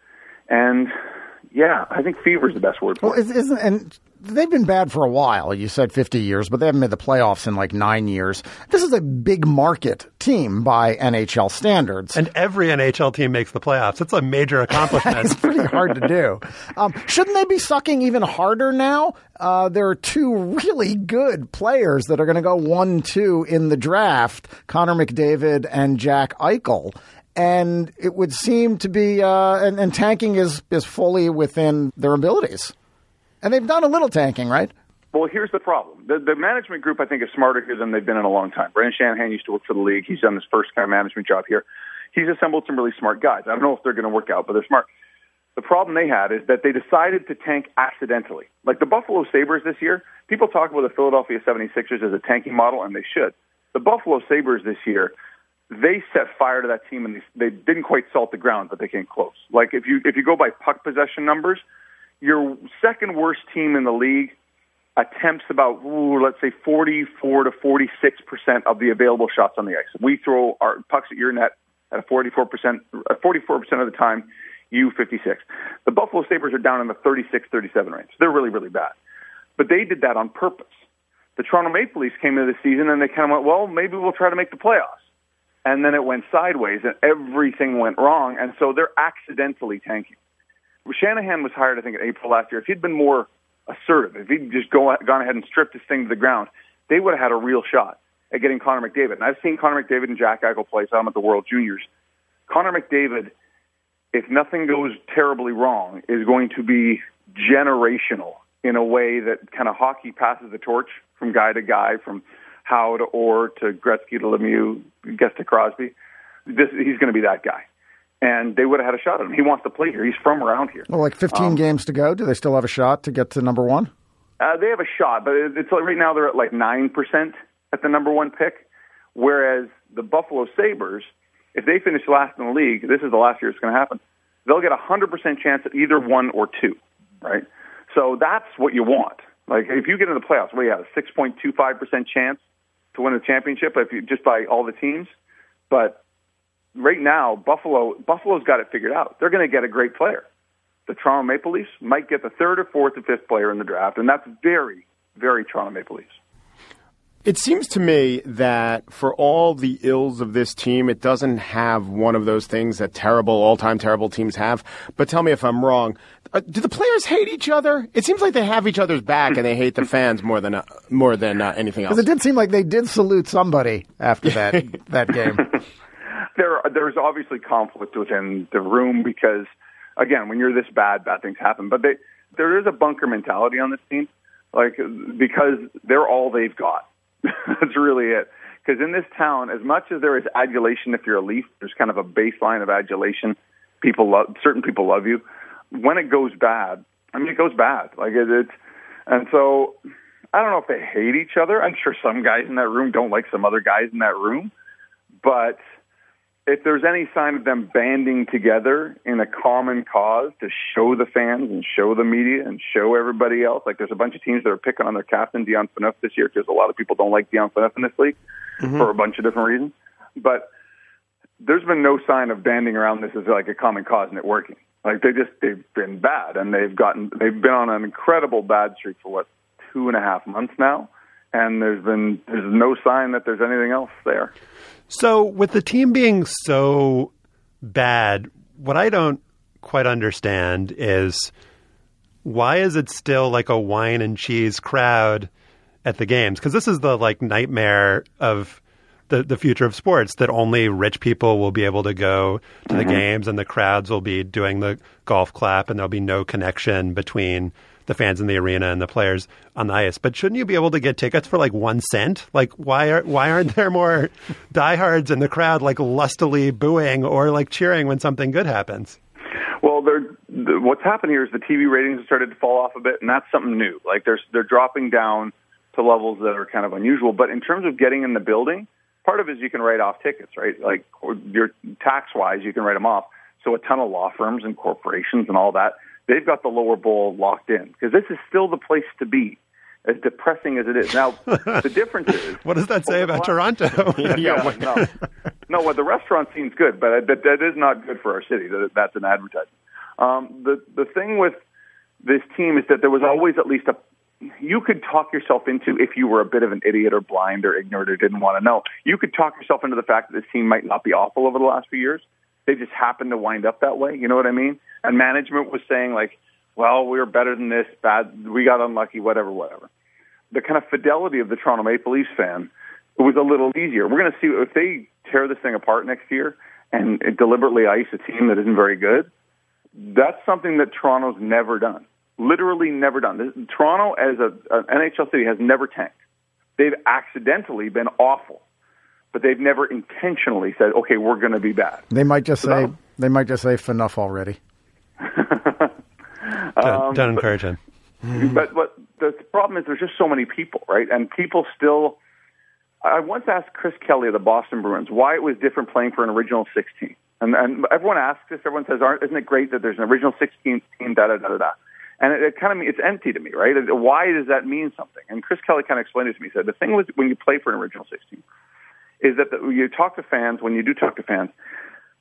And yeah, I think fever is the best word for Well, it. is- isn't and they've been bad for a while. You said 50 years, but they haven't made the playoffs in like nine years. This is a big market team by NHL standards. And every NHL team makes the playoffs. It's a major accomplishment. *laughs* It's pretty hard to do. Um, shouldn't they be sucking even harder now? Uh, there are two really good players that are going to go one-two in the draft: Connor McDavid and Jack Eichel. And it would seem to be, uh, and, and tanking is is fully within their abilities. And they've done a little tanking, right? Well, here's the problem. The, the management group, I think, is smarter here than they've been in a long time. Brendan Shanahan used to work for the league. He's done his first kind of management job here. He's assembled some really smart guys. I don't know if they're going to work out, but they're smart. The problem they had is that they decided to tank accidentally. Like the Buffalo Sabres this year, people talk about the Philadelphia 76ers as a tanking model, and they should. The Buffalo Sabres this year, they set fire to that team, and they, they didn't quite salt the ground, but they came close. Like if you if you go by puck possession numbers, your second worst team in the league attempts about ooh, let's say 44 to 46 percent of the available shots on the ice. We throw our pucks at your net at a 44 percent, 44 percent of the time. You 56. The Buffalo Sabres are down in the 36, 37 range. They're really, really bad. But they did that on purpose. The Toronto Maple Leafs came into the season and they kind of went, well, maybe we'll try to make the playoffs. And then it went sideways and everything went wrong. And so they're accidentally tanking. Shanahan was hired, I think, in April last year. If he'd been more assertive, if he'd just go, gone ahead and stripped this thing to the ground, they would have had a real shot at getting Connor McDavid. And I've seen Connor McDavid and Jack Eichel play some at the World Juniors. Connor McDavid, if nothing goes terribly wrong, is going to be generational in a way that kind of hockey passes the torch from guy to guy, from Howe to Orr to Gretzky to Lemieux, gets to Crosby. This, he's going to be that guy. And they would have had a shot at him. He wants to play here. He's from around here. Well, like 15 Um, games to go. Do they still have a shot to get to number one? Uh, they have a shot, but it's like right now they're at like nine percent at the number one pick, whereas the Buffalo Sabres, if they finish last in the league, this is the last year it's going to happen. They'll get a hundred percent chance at either one or two, right? So that's what you want. Like if you get in the playoffs, we have a six point two five percent chance to win the championship if you just by all the teams, but right now Buffalo Buffalo's got it figured out. They're going to get a great player the Toronto Maple Leafs might get the third or fourth or fifth player in the draft, and that's very, very Toronto Maple Leafs. It seems to me that for all the ills of this team, it doesn't have one of those things that terrible, all-time terrible teams have. But tell me if I'm wrong. Uh, do the players hate each other? It seems like they have each other's back and they hate the fans more than uh, more than uh, anything else. Because it did seem like they did salute somebody after that *laughs* that game. There, there's obviously conflict within the room because, again, when you're this bad, bad things happen. But they, there is a bunker mentality on this team, like because they're all they've got. *laughs* That's really it. Because in this town, as much as there is adulation if you're a Leaf, there's kind of a baseline of adulation. People love certain people love you. When it goes bad, I mean, it goes bad. Like it, it's, and so I don't know if they hate each other. I'm sure some guys in that room don't like some other guys in that room, but if there's any sign of them banding together in a common cause to show the fans and show the media and show everybody else, like there's a bunch of teams that are picking on their captain Dion Phaneuf this year because a lot of people don't like Dion Phaneuf in this league mm-hmm. for a bunch of different reasons. But there's been no sign of banding around this as like a common cause and it working. Like they just they've been bad and they've gotten they've been on an incredible bad streak for what two and a half months now, and there's been there's no sign that there's anything else there. So, with the team being so bad, what I don't quite understand is why is it still like a wine and cheese crowd at the games? Because this is the like nightmare of the the future of sports that only rich people will be able to go to the mm-hmm. games and the crowds will be doing the golf clap and there'll be no connection between the fans in the arena and the players on the ice. But shouldn't you be able to get tickets for like one cent? Like why are why aren't there more *laughs* diehards in the crowd like lustily booing or like cheering when something good happens? Well, they're, the, what's happened here is the TV ratings have started to fall off a bit, and that's something new. Like they're they're dropping down to levels that are kind of unusual. But in terms of getting in the building, part of it is you can write off tickets, right? Like your tax wise, you can write them off. So a ton of law firms and corporations and all that they've got the lower bowl locked in because this is still the place to be. As depressing as it is now, the *laughs* difference is What does that say about last- Toronto? *laughs* yeah, no, no. Well, the restaurant scene's good, but that, that is not good for our city. That, that's an advertisement. Um, the the thing with this team is that there was always at least a you could talk yourself into if you were a bit of an idiot or blind or ignorant or didn't want to know. You could talk yourself into the fact that this team might not be awful over the last few years. They just happened to wind up that way. You know what I mean? And management was saying like, "Well, we were better than this. Bad. We got unlucky. Whatever, whatever." The kind of fidelity of the Toronto Maple Leafs fan it was a little easier. We're going to see if they tear this thing apart next year and deliberately ice a team that isn't very good. That's something that Toronto's never done. Literally never done. This, Toronto, as a, NHL city, has never tanked. They've accidentally been awful, but they've never intentionally said, "Okay, we're going to be bad." They might just say that'll- they might just say enough already. *laughs* don't, um, don't encourage him. Mm-hmm. but what the problem is, there's just so many people, right? And people still. I once asked Chris Kelly of the Boston Bruins why it was different playing for an original 16, and and everyone asks this. Everyone says, "Aren't isn't it great that there's an original 16 team?" Da da da da da. And it, it kind of it's empty to me, right? Why does that mean something? And Chris Kelly kind of explained it to me. He said the thing was when you play for an original 16 is that the, you talk to fans. When you do talk to fans,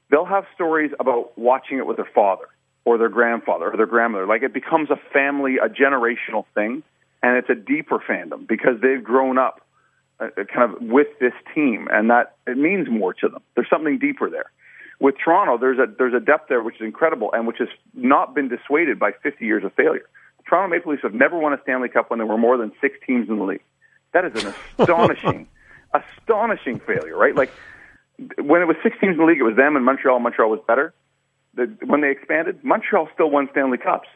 they'll have stories about watching it with their father or their grandfather or their grandmother. Like it becomes a family, a generational thing, and it's a deeper fandom because they've grown up uh, kind of with this team, and that it means more to them. There's something deeper there. With Toronto, there's a there's a depth there which is incredible and which has not been dissuaded by 50 years of failure. The Toronto Maple Leafs have never won a Stanley Cup when there were more than six teams in the league. That is an *laughs* astonishing, astonishing failure, right? Like when it was six teams in the league, it was them and Montreal. Montreal was better. The, when they expanded, Montreal still won Stanley Cups.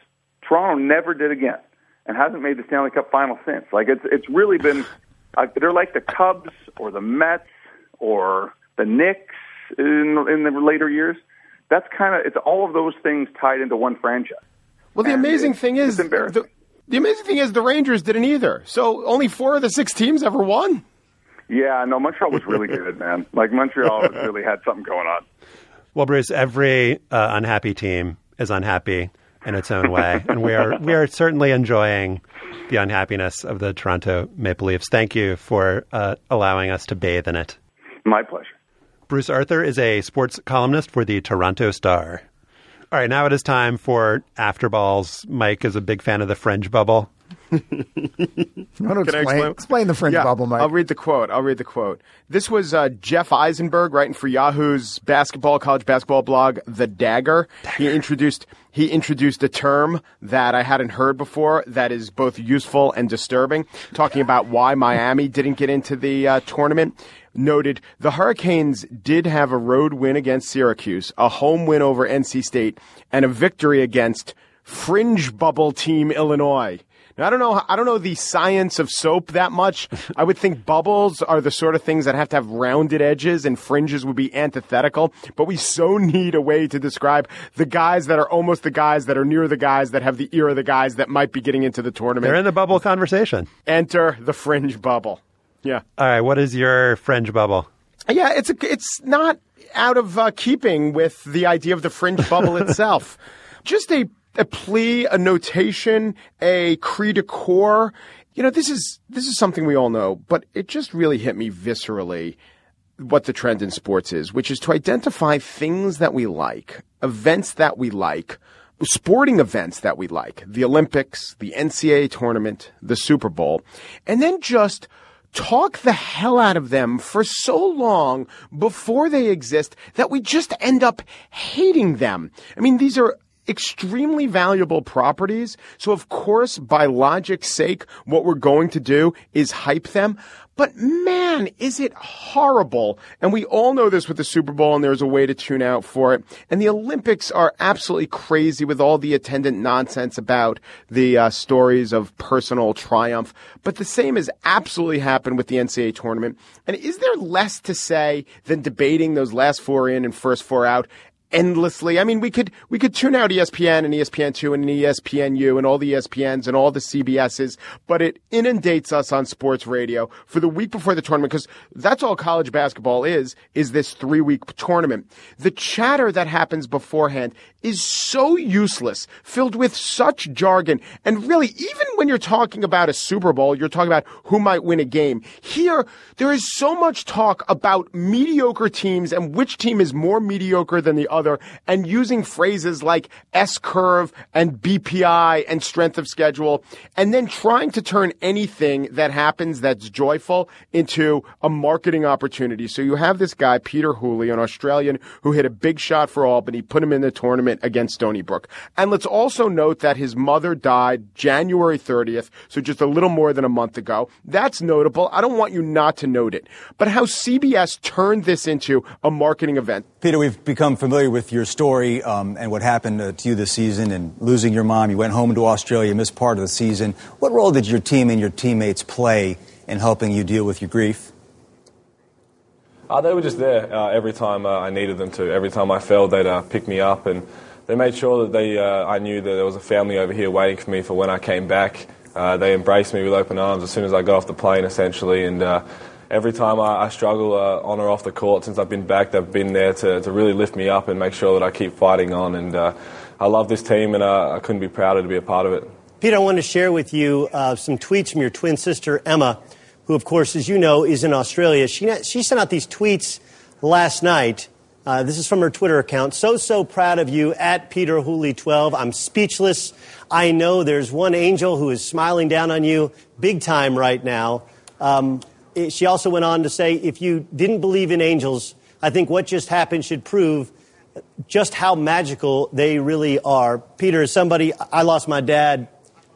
Toronto never did again, and hasn't made the Stanley Cup final since. Like it's it's really been uh, they're like the Cubs or the Mets or the Knicks in in the later years. That's kind of it's all of those things tied into one franchise. Well, the And amazing it's- thing is, the, the amazing thing is the Rangers didn't either. So only four of the six teams ever won. Yeah, no, Montreal was really *laughs* good, man. Like Montreal really had something going on. Well, Bruce, every uh, unhappy team is unhappy in its own way, *laughs* and we are we are certainly enjoying the unhappiness of the Toronto Maple Leafs. Thank you for uh, allowing us to bathe in it. My pleasure. Bruce Arthur is a sports columnist for the Toronto Star. All right, now it is time for After Balls. Mike is a big fan of the fringe bubble. You want to Can I explain, explain? explain the fringe Yeah, bubble, Mike? I'll read the quote. I'll read the quote. This was uh, Jeff Eisenberg writing for Yahoo's basketball college basketball blog, The Dagger. He introduced he introduced a term that I hadn't heard before that is both useful and disturbing, talking about why Miami didn't get into the uh, tournament. Noted the Hurricanes did have a road win against Syracuse, a home win over NC State, and a victory against fringe bubble team Illinois. Now, I don't know. I don't know the science of soap that much. I would think bubbles are the sort of things that have to have rounded edges, and fringes would be antithetical. But we so need a way to describe the guys that are almost the guys that are near the guys that have the ear of the guys that might be getting into the tournament. They're in the bubble conversation. Enter the fringe bubble. Yeah. All right, what is your fringe bubble? Yeah, it's a, it's not out of uh, keeping with the idea of the fringe bubble *laughs* itself. Just a a plea, a notation, a cri de coeur. You know, this is this is something we all know, but it just really hit me viscerally what the trend in sports is, which is to identify things that we like, events that we like, sporting events that we like, the Olympics, the NCAA tournament, the Super Bowl, and then just talk the hell out of them for so long before they exist that we just end up hating them. I mean, these are extremely valuable properties. So of course, by logic's sake, what we're going to do is hype them. But man, is it horrible. And we all know this with the Super Bowl and there's a way to tune out for it. And the Olympics are absolutely crazy with all the attendant nonsense about the uh, stories of personal triumph. But the same has absolutely happened with the NCAA tournament. And is there less to say than debating those last four in and first four out? Endlessly. I mean, we could we could tune out ESPN and ESPN2 and ESPNU and all the ESPNs and all the CBSs, but it inundates us on sports radio for the week before the tournament because that's all college basketball is is this 3-week tournament. The chatter that happens beforehand is so useless, filled with such jargon, and really even when you're talking about a Super Bowl, you're talking about who might win a game. Here there is so much talk about mediocre teams and which team is more mediocre than the other and using phrases like S curve and BPI and strength of schedule and then trying to turn anything that happens that's joyful into a marketing opportunity. So you have this guy, Peter Hooley, an Australian who hit a big shot for Albany, put him in the tournament against Stony Brook. And let's also note that his mother died January 30th, so just a little more than a month ago. That's notable. I don't want you not to note it. But how CBS turned this into a marketing event. Peter, we've become familiar with your story um, and what happened uh, to you this season and losing your mom. You went home to Australia, missed part of the season. What role did your team and your teammates play in helping you deal with your grief? Uh, they were just there uh, every time uh, I needed them to. Every time I fell, they'd uh, pick me up, and they made sure that they, uh, I knew that there was a family over here waiting for me for when I came back. They embraced me with open arms as soon as I got off the plane, essentially, and every time I, I struggle on or off the court since I've been back, they've been there to, to really lift me up and make sure that I keep fighting on. And I love this team, and I couldn't be prouder to be a part of it. Peter, I want to share with you some tweets from your twin sister, Emma who, of course, as you know, is in Australia. She, she sent out these tweets last night. Uh, this is from her Twitter account. So, so proud of you at Peter Hooley 12. I'm speechless. I know there's one angel who is smiling down on you big time right now. Um, she also went on to say, if you didn't believe in angels, I think what just happened should prove just how magical they really are. Peter, as somebody, I lost my dad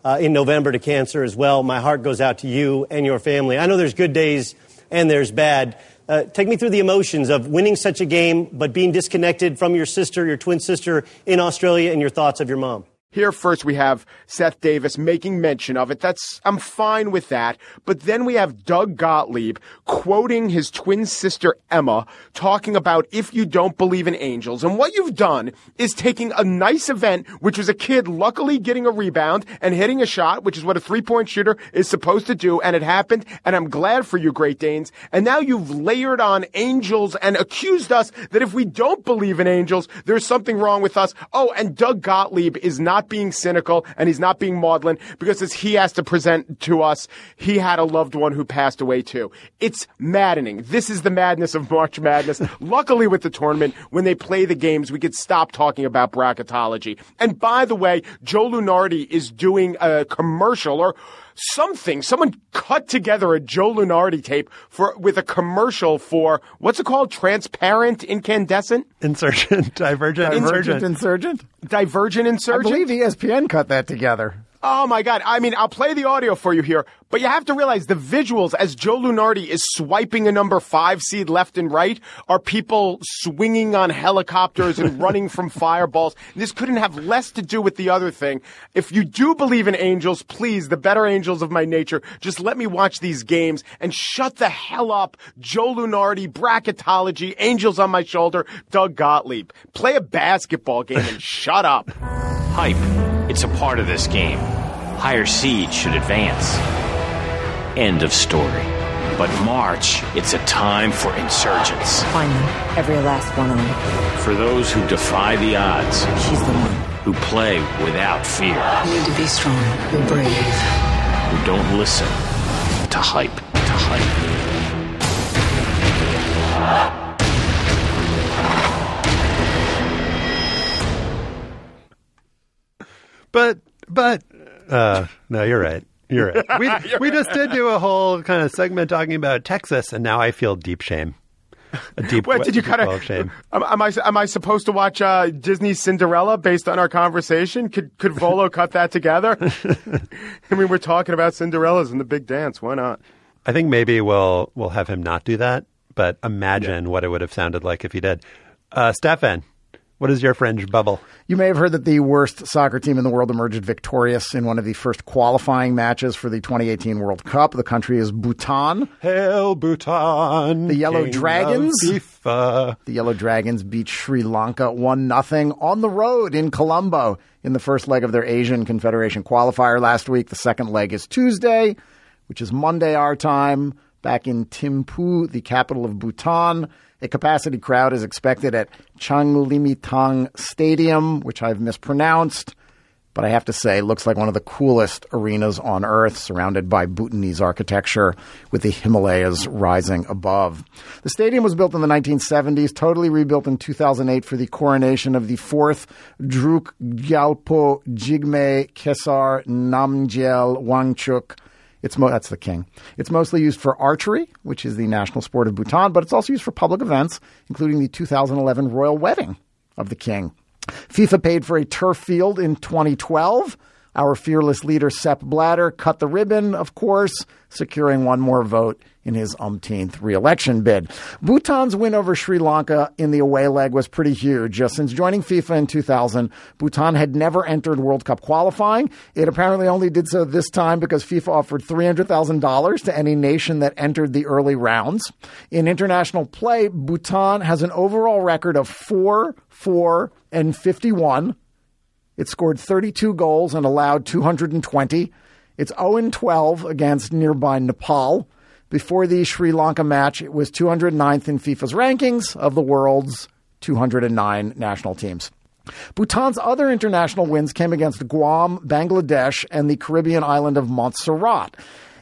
uh, in November to cancer as well. My heart goes out to you and your family. I know there's good days and there's bad. Uh, take me through the emotions of winning such a game, but being disconnected from your sister, your twin sister in Australia, and your thoughts of your mom. Here first we have Seth Davis making mention of it. That's I'm fine with that. But then we have Doug Gottlieb quoting his twin sister Emma talking about if you don't believe in angels. And what you've done is taking a nice event which was a kid luckily getting a rebound and hitting a shot, which is what a three-point shooter is supposed to do, and it happened, and I'm glad for you Great Danes. And now you've layered on angels and accused us that if we don't believe in angels, there's something wrong with us. Oh, and Doug Gottlieb is not not being cynical and he's not being maudlin because as he has to present to us, he had a loved one who passed away too. It's maddening. This is the madness of March Madness. *laughs* Luckily with the tournament, when they play the games, we could stop talking about bracketology. And by the way, Joe Lunardi is doing a commercial or something. Someone cut together a Joe Lunardi tape for with a commercial for what's it called? Transparent, incandescent, insurgent, divergent, *laughs* Divergent, insurgent. divergent, insurgent. I believe ESPN cut that together. Oh my God. I mean, I'll play the audio for you here, but you have to realize the visuals as Joe Lunardi is swiping a number five seed left and right are people swinging on helicopters and *laughs* running from fireballs. This couldn't have less to do with the other thing. If you do believe in angels, please, the better angels of my nature, just let me watch these games and shut the hell up. Joe Lunardi, bracketology, angels on my shoulder, Doug Gottlieb. Play a basketball game and *laughs* shut up. Hype. It's a part of this game. Higher seed should advance. End of story. But March, it's a time for insurgents. Find them. Every last one of them. For those who defy the odds. She's the one. Who play without fear. You need to be strong. You're brave. Who don't listen to hype. To hype. But but uh, no, you're right. You're right. *laughs* We we just did do a whole kind of segment talking about Texas, and now I feel deep shame. A deep. What did you kind of? shame? *laughs* Am, am I am I supposed to watch uh, Disney's Cinderella based on our conversation? Could could Volo *laughs* cut that together? I mean, we're talking about Cinderellas and the big dance. Why not? I think maybe we'll we'll have him not do that. But imagine what it would have sounded like if he did. Uh, Stefan, What is your fringe bubble? You may have heard that the worst soccer team in the world emerged victorious in one of the first qualifying matches for the 2018 World Cup. The country is Bhutan. Hail Bhutan! The Yellow king Dragons. The Yellow Dragons beat Sri Lanka 1 0 on the road in Colombo in the first leg of their Asian Confederation qualifier last week. The second leg is Tuesday, which is Monday our time, back in Thimphu, the capital of Bhutan. A capacity crowd is expected at Changlimithang Stadium, which I've mispronounced. But I have to say, looks like one of the coolest arenas on earth, surrounded by Bhutanese architecture with the Himalayas rising above. The stadium was built in the 1970s, totally rebuilt in 2008 for the coronation of the fourth Druk Gyalpo Jigme Khesar Namgyel Wangchuck. It's mo- that's the king. It's mostly used for archery, which is the national sport of Bhutan, but it's also used for public events, including the 2011 royal wedding of the king. FIFA paid for a turf field in 2012. Our fearless leader, Sepp Blatter, cut the ribbon, of course, securing one more vote in his umpteenth reelection bid. Bhutan's win over Sri Lanka in the away leg was pretty huge. Since joining FIFA in 2000, Bhutan had never entered World Cup qualifying. It apparently only did so this time because FIFA offered $300,000 to any nation that entered the early rounds. In international play, Bhutan has an overall record of 4 4 and 51. It scored 32 goals and allowed 220. It's 0 12 against nearby Nepal. Before the Sri Lanka match, it was 209th in FIFA's rankings of the world's 209 national teams. Bhutan's other international wins came against Guam, Bangladesh, and the Caribbean island of Montserrat.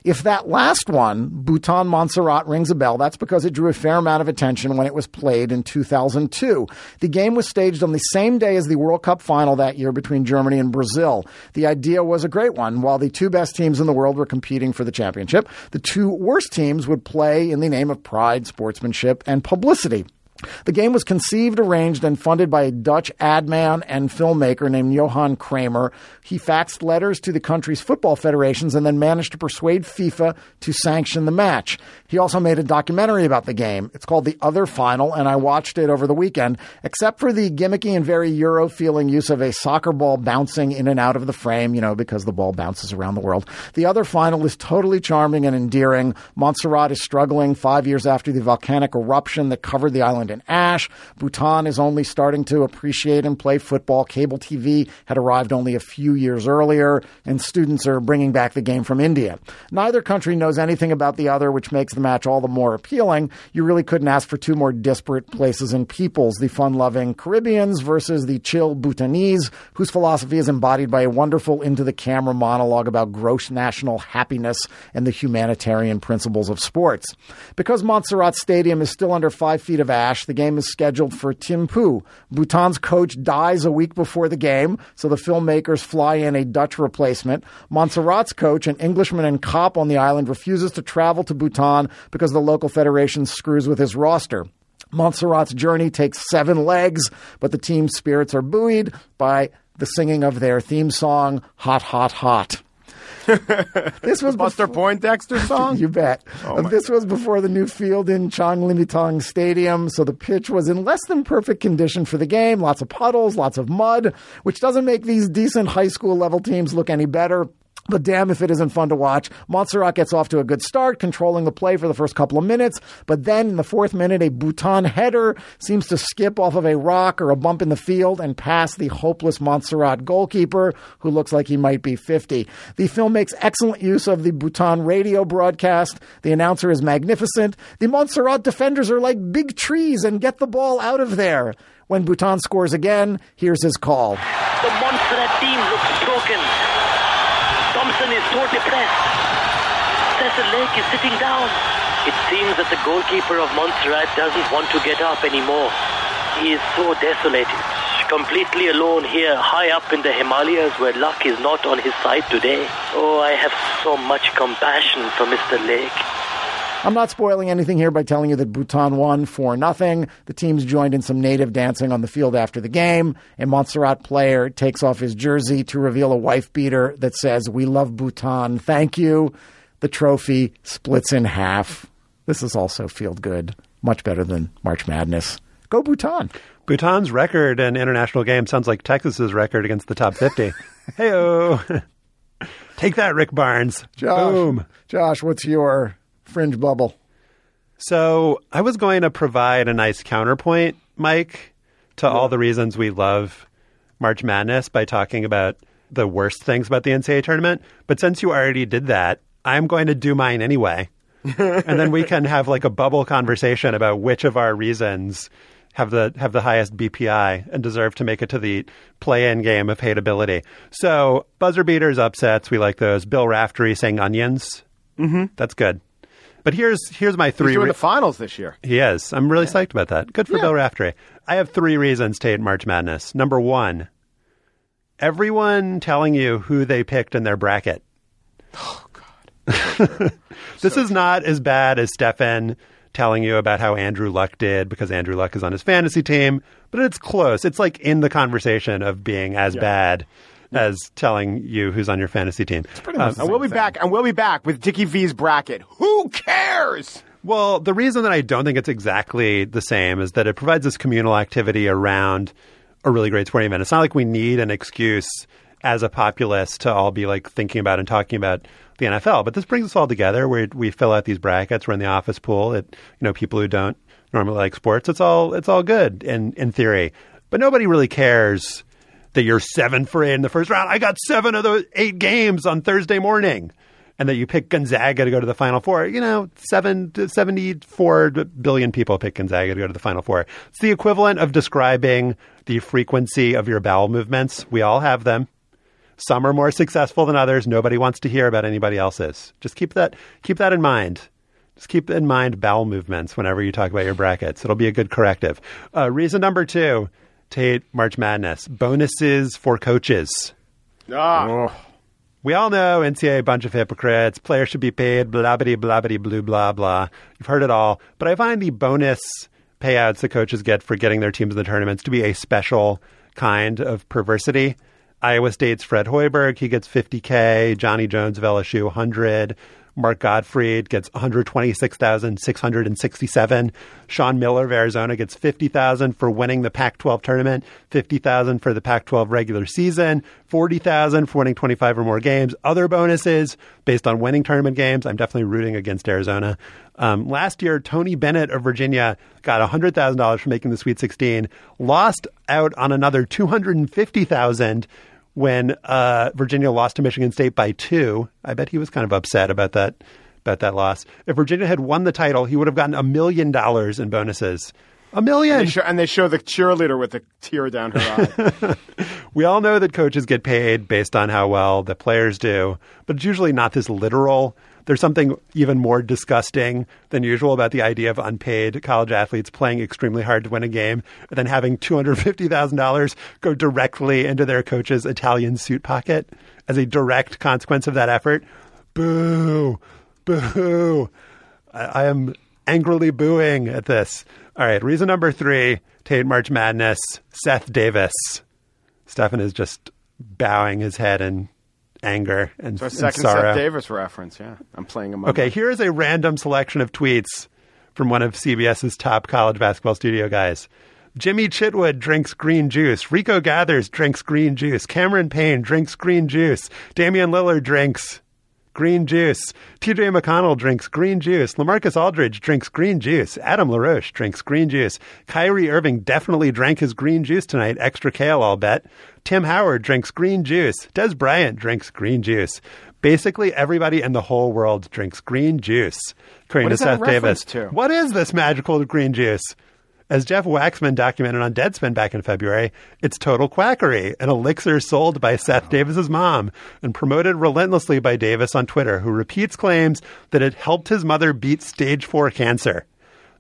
If that last one, Bhutan Montserrat, rings a bell, that's because it drew a fair amount of attention when it was played in 2002. The game was staged on the same day as the World Cup final that year between Germany and Brazil. The idea was a great one. While the two best teams in the world were competing for the championship, the two worst teams would play in the name of pride, sportsmanship, and publicity. The game was conceived, arranged, and funded by a Dutch ad man and filmmaker named Johan Kramer. He faxed letters to the country's football federations and then managed to persuade FIFA to sanction the match. He also made a documentary about the game. It's called The Other Final, and I watched it over the weekend. Except for the gimmicky and very Euro feeling use of a soccer ball bouncing in and out of the frame, you know, because the ball bounces around the world. The Other Final is totally charming and endearing. Montserrat is struggling five years after the volcanic eruption that covered the island in ash. Bhutan is only starting to appreciate and play football. Cable TV had arrived only a few years earlier, and students are bringing back the game from India. Neither country knows anything about the other, which makes the match all the more appealing. You really couldn't ask for two more disparate places and peoples the fun loving Caribbeans versus the chill Bhutanese, whose philosophy is embodied by a wonderful into the camera monologue about gross national happiness and the humanitarian principles of sports. Because Montserrat Stadium is still under five feet of ash, the game is scheduled for Thimphu. Bhutan's coach dies a week before the game, so the filmmakers fly in a Dutch replacement. Montserrat's coach, an Englishman and cop on the island, refuses to travel to Bhutan because the local federation screws with his roster. Montserrat's journey takes seven legs, but the team's spirits are buoyed by the singing of their theme song, Hot, Hot, Hot. *laughs* this was Buster Poindexter song. *laughs* you bet. Oh this was before the new field in Changlimithang Stadium, so the pitch was in less than perfect condition for the game. Lots of puddles, lots of mud, which doesn't make these decent high school level teams look any better. But damn if it isn't fun to watch. Montserrat gets off to a good start, controlling the play for the first couple of minutes. But then in the fourth minute, a Bhutan header seems to skip off of a rock or a bump in the field and pass the hopeless Montserrat goalkeeper, who looks like he might be 50. The film makes excellent use of the Bhutan radio broadcast. The announcer is magnificent. The Montserrat defenders are like big trees and get the ball out of there. When Bhutan scores again, here's his call. The Montserrat team looks so depressed. Cecil Lake is sitting down. It seems that the goalkeeper of Montserrat doesn't want to get up anymore. He is so desolated, completely alone here, high up in the Himalayas where luck is not on his side today. Oh, I have so much compassion for Mr. Lake. I'm not spoiling anything here by telling you that Bhutan won 4 nothing. The teams joined in some native dancing on the field after the game. A Montserrat player takes off his jersey to reveal a wife beater that says, We love Bhutan, thank you. The trophy splits in half. This is also field good. Much better than March Madness. Go Bhutan. Bhutan's record in international games sounds like Texas's record against the top 50. *laughs* Heyo. *laughs* Take that, Rick Barnes. Josh, Boom. Josh, what's your fringe bubble? So I was going to provide a nice counterpoint, Mike, to all the reasons we love March Madness by talking about the worst things about the NCAA tournament. But since you already did that, I'm going to do mine anyway. and then we can have like a bubble conversation about which of our reasons have the have the highest BPI and deserve to make it to the play-in game of hateability. So buzzer beaters, upsets, we like those. Bill Raftery saying onions, mm-hmm. that's good. But here's here's my three. He's doing re- the finals this year. he is. I'm really psyched about that. Good for Yeah. Bill Raftery. I have three reasons to hate March Madness. Number one, everyone telling you who they picked in their bracket. Oh God. *laughs* this is not as bad as Stefan telling you about how Andrew Luck did because Andrew Luck is on his fantasy team, but it's close. It's like in the conversation of being as bad as telling you who's on your fantasy team. it's pretty Um, and we'll be back. And we'll be back with Dickie V's bracket. Who cares? Well, the reason that I don't think it's exactly the same is that it provides this communal activity around a really great sporting event. It's not like we need an excuse as a populace to all be like thinking about and talking about the NFL, but this brings us all together. We we fill out these brackets. We're in the office pool. It you know people who don't normally like sports. It's all it's all good in in theory, but nobody really cares that you're seven for eight in the first round. I got seven of those eight games on Thursday morning. And that you pick Gonzaga to go to the Final Four. You know, seven to 74 billion people pick Gonzaga to go to the Final Four. It's the equivalent of describing the frequency of your bowel movements. We all have them. Some are more successful than others. Nobody wants to hear about anybody else's. Just keep that keep that in mind. Just keep in mind bowel movements whenever you talk about your brackets. It'll be a good corrective. Uh, reason number two to hate March Madness: bonuses for coaches. Ah. We all know NCAA a bunch of hypocrites. Players should be paid. Blah blah blah blah blah blah blah. You've heard it all. But I find the bonus payouts the coaches get for getting their teams in the tournaments to be a special kind of perversity. Iowa State's Fred Hoiberg, he gets 50K. Johnny Jones of LSU, 100. Mark Gottfried gets 126,667. Sean Miller of Arizona gets 50,000 for winning the Pac-12 tournament, 50,000 for the Pac-12 regular season, 40,000 for winning 25 or more games. Other bonuses based on winning tournament games. I'm definitely rooting against Arizona. Um, last year, Tony Bennett of Virginia got $100,000 for making the Sweet 16, lost out on another 250,000 when uh, Virginia lost to Michigan State by two. I bet he was kind of upset about that about that loss. If Virginia had won the title, he would have gotten a million dollars in bonuses. A million. And they, show, and they show the cheerleader with the tear down her eye. *laughs* we all know that coaches get paid based on how well the players do, but it's usually not this literal. There's something even more disgusting than usual about the idea of unpaid college athletes playing extremely hard to win a game and then having $250,000 go directly into their coach's Italian suit pocket as a direct consequence of that effort. Boo! Boo! I, I am angrily booing at this. All right, reason number three Tate March Madness, Seth Davis. Stefan is just bowing his head in anger and, So a and second sorrow. Seth Davis reference. Yeah, I'm playing him. Okay, here is a random selection of tweets from one of CBS's top college basketball studio guys. Jimmy Chitwood drinks green juice. Rico Gathers drinks green juice. Cameron Payne drinks green juice. Damian Lillard drinks green juice. TJ McConnell drinks green juice. Lamarcus Aldridge drinks green juice. Adam LaRoche drinks green juice. Kyrie Irving definitely drank his green juice tonight. Extra kale, I'll bet. Tim Howard drinks green juice. Dez Bryant drinks green juice. Basically, everybody in the whole world drinks green juice. According What to is that a Seth Davis. to? What is this magical green juice? As Jeff Waxman documented on Deadspin back in February, it's total quackery, an elixir sold by Seth oh. Davis's mom and promoted relentlessly by Davis on Twitter, who repeats claims that it helped his mother beat stage four cancer.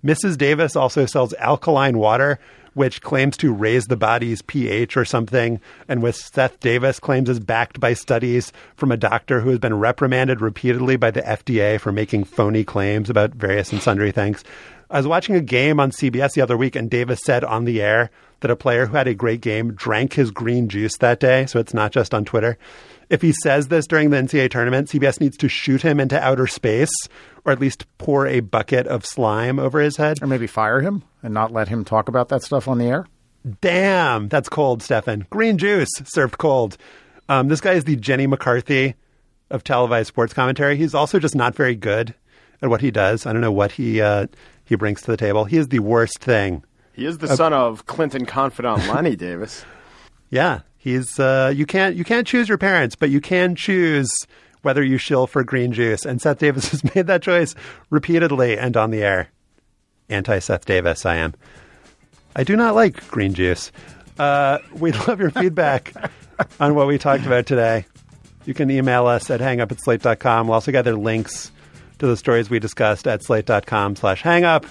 Mrs. Davis also sells alkaline water, which claims to raise the body's pH or something, and with Seth Davis claims is backed by studies from a doctor who has been reprimanded repeatedly by the FDA for making phony claims about various and sundry things. I was watching a game on CBS the other week, and Davis said on the air that a player who had a great game drank his green juice that day, so it's not just on Twitter. If he says this during the NCAA tournament, CBS needs to shoot him into outer space or at least pour a bucket of slime over his head. Or maybe fire him and not let him talk about that stuff on the air. Damn, that's cold, Stefan. Green juice served cold. Um, this guy is the Jenny McCarthy of televised sports commentary. He's also just not very good at what he does. I don't know what he uh, he brings to the table. He is the worst thing. He is the Uh, son of Clinton confidant Lanny *laughs* Davis. Yeah, he's uh, you can't you can't choose your parents, but you can choose whether you shill for green juice. And Seth Davis *laughs* has made that choice repeatedly and on the air. Anti Seth Davis, I am. I do not like green juice. Uh, we'd *laughs* love your feedback on what we talked about today. You can email us at hangup at slate.com. We'll also gather links to the stories we discussed at slate.com slash hangup.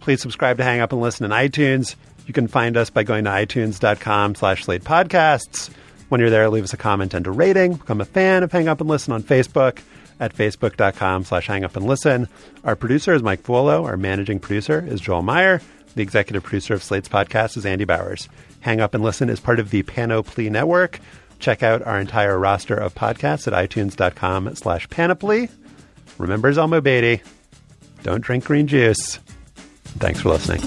Please subscribe to Hang Up and listen in iTunes. You can find us by going to itunes.com slash slate podcasts. When you're there, leave us a comment and a rating. Become a fan of Hang Up and Listen on Facebook at facebook.com slash hang up and listen. Our producer is Mike Vuolo. Our managing producer is Joel Meyer. The executive producer of Slate's podcast is Andy Bowers. Hang Up and Listen is part of the Panoply Network. Check out our entire roster of podcasts at itunes.com slash panoply. Remember Zelmo Beaty. Don't drink green juice. Thanks for listening.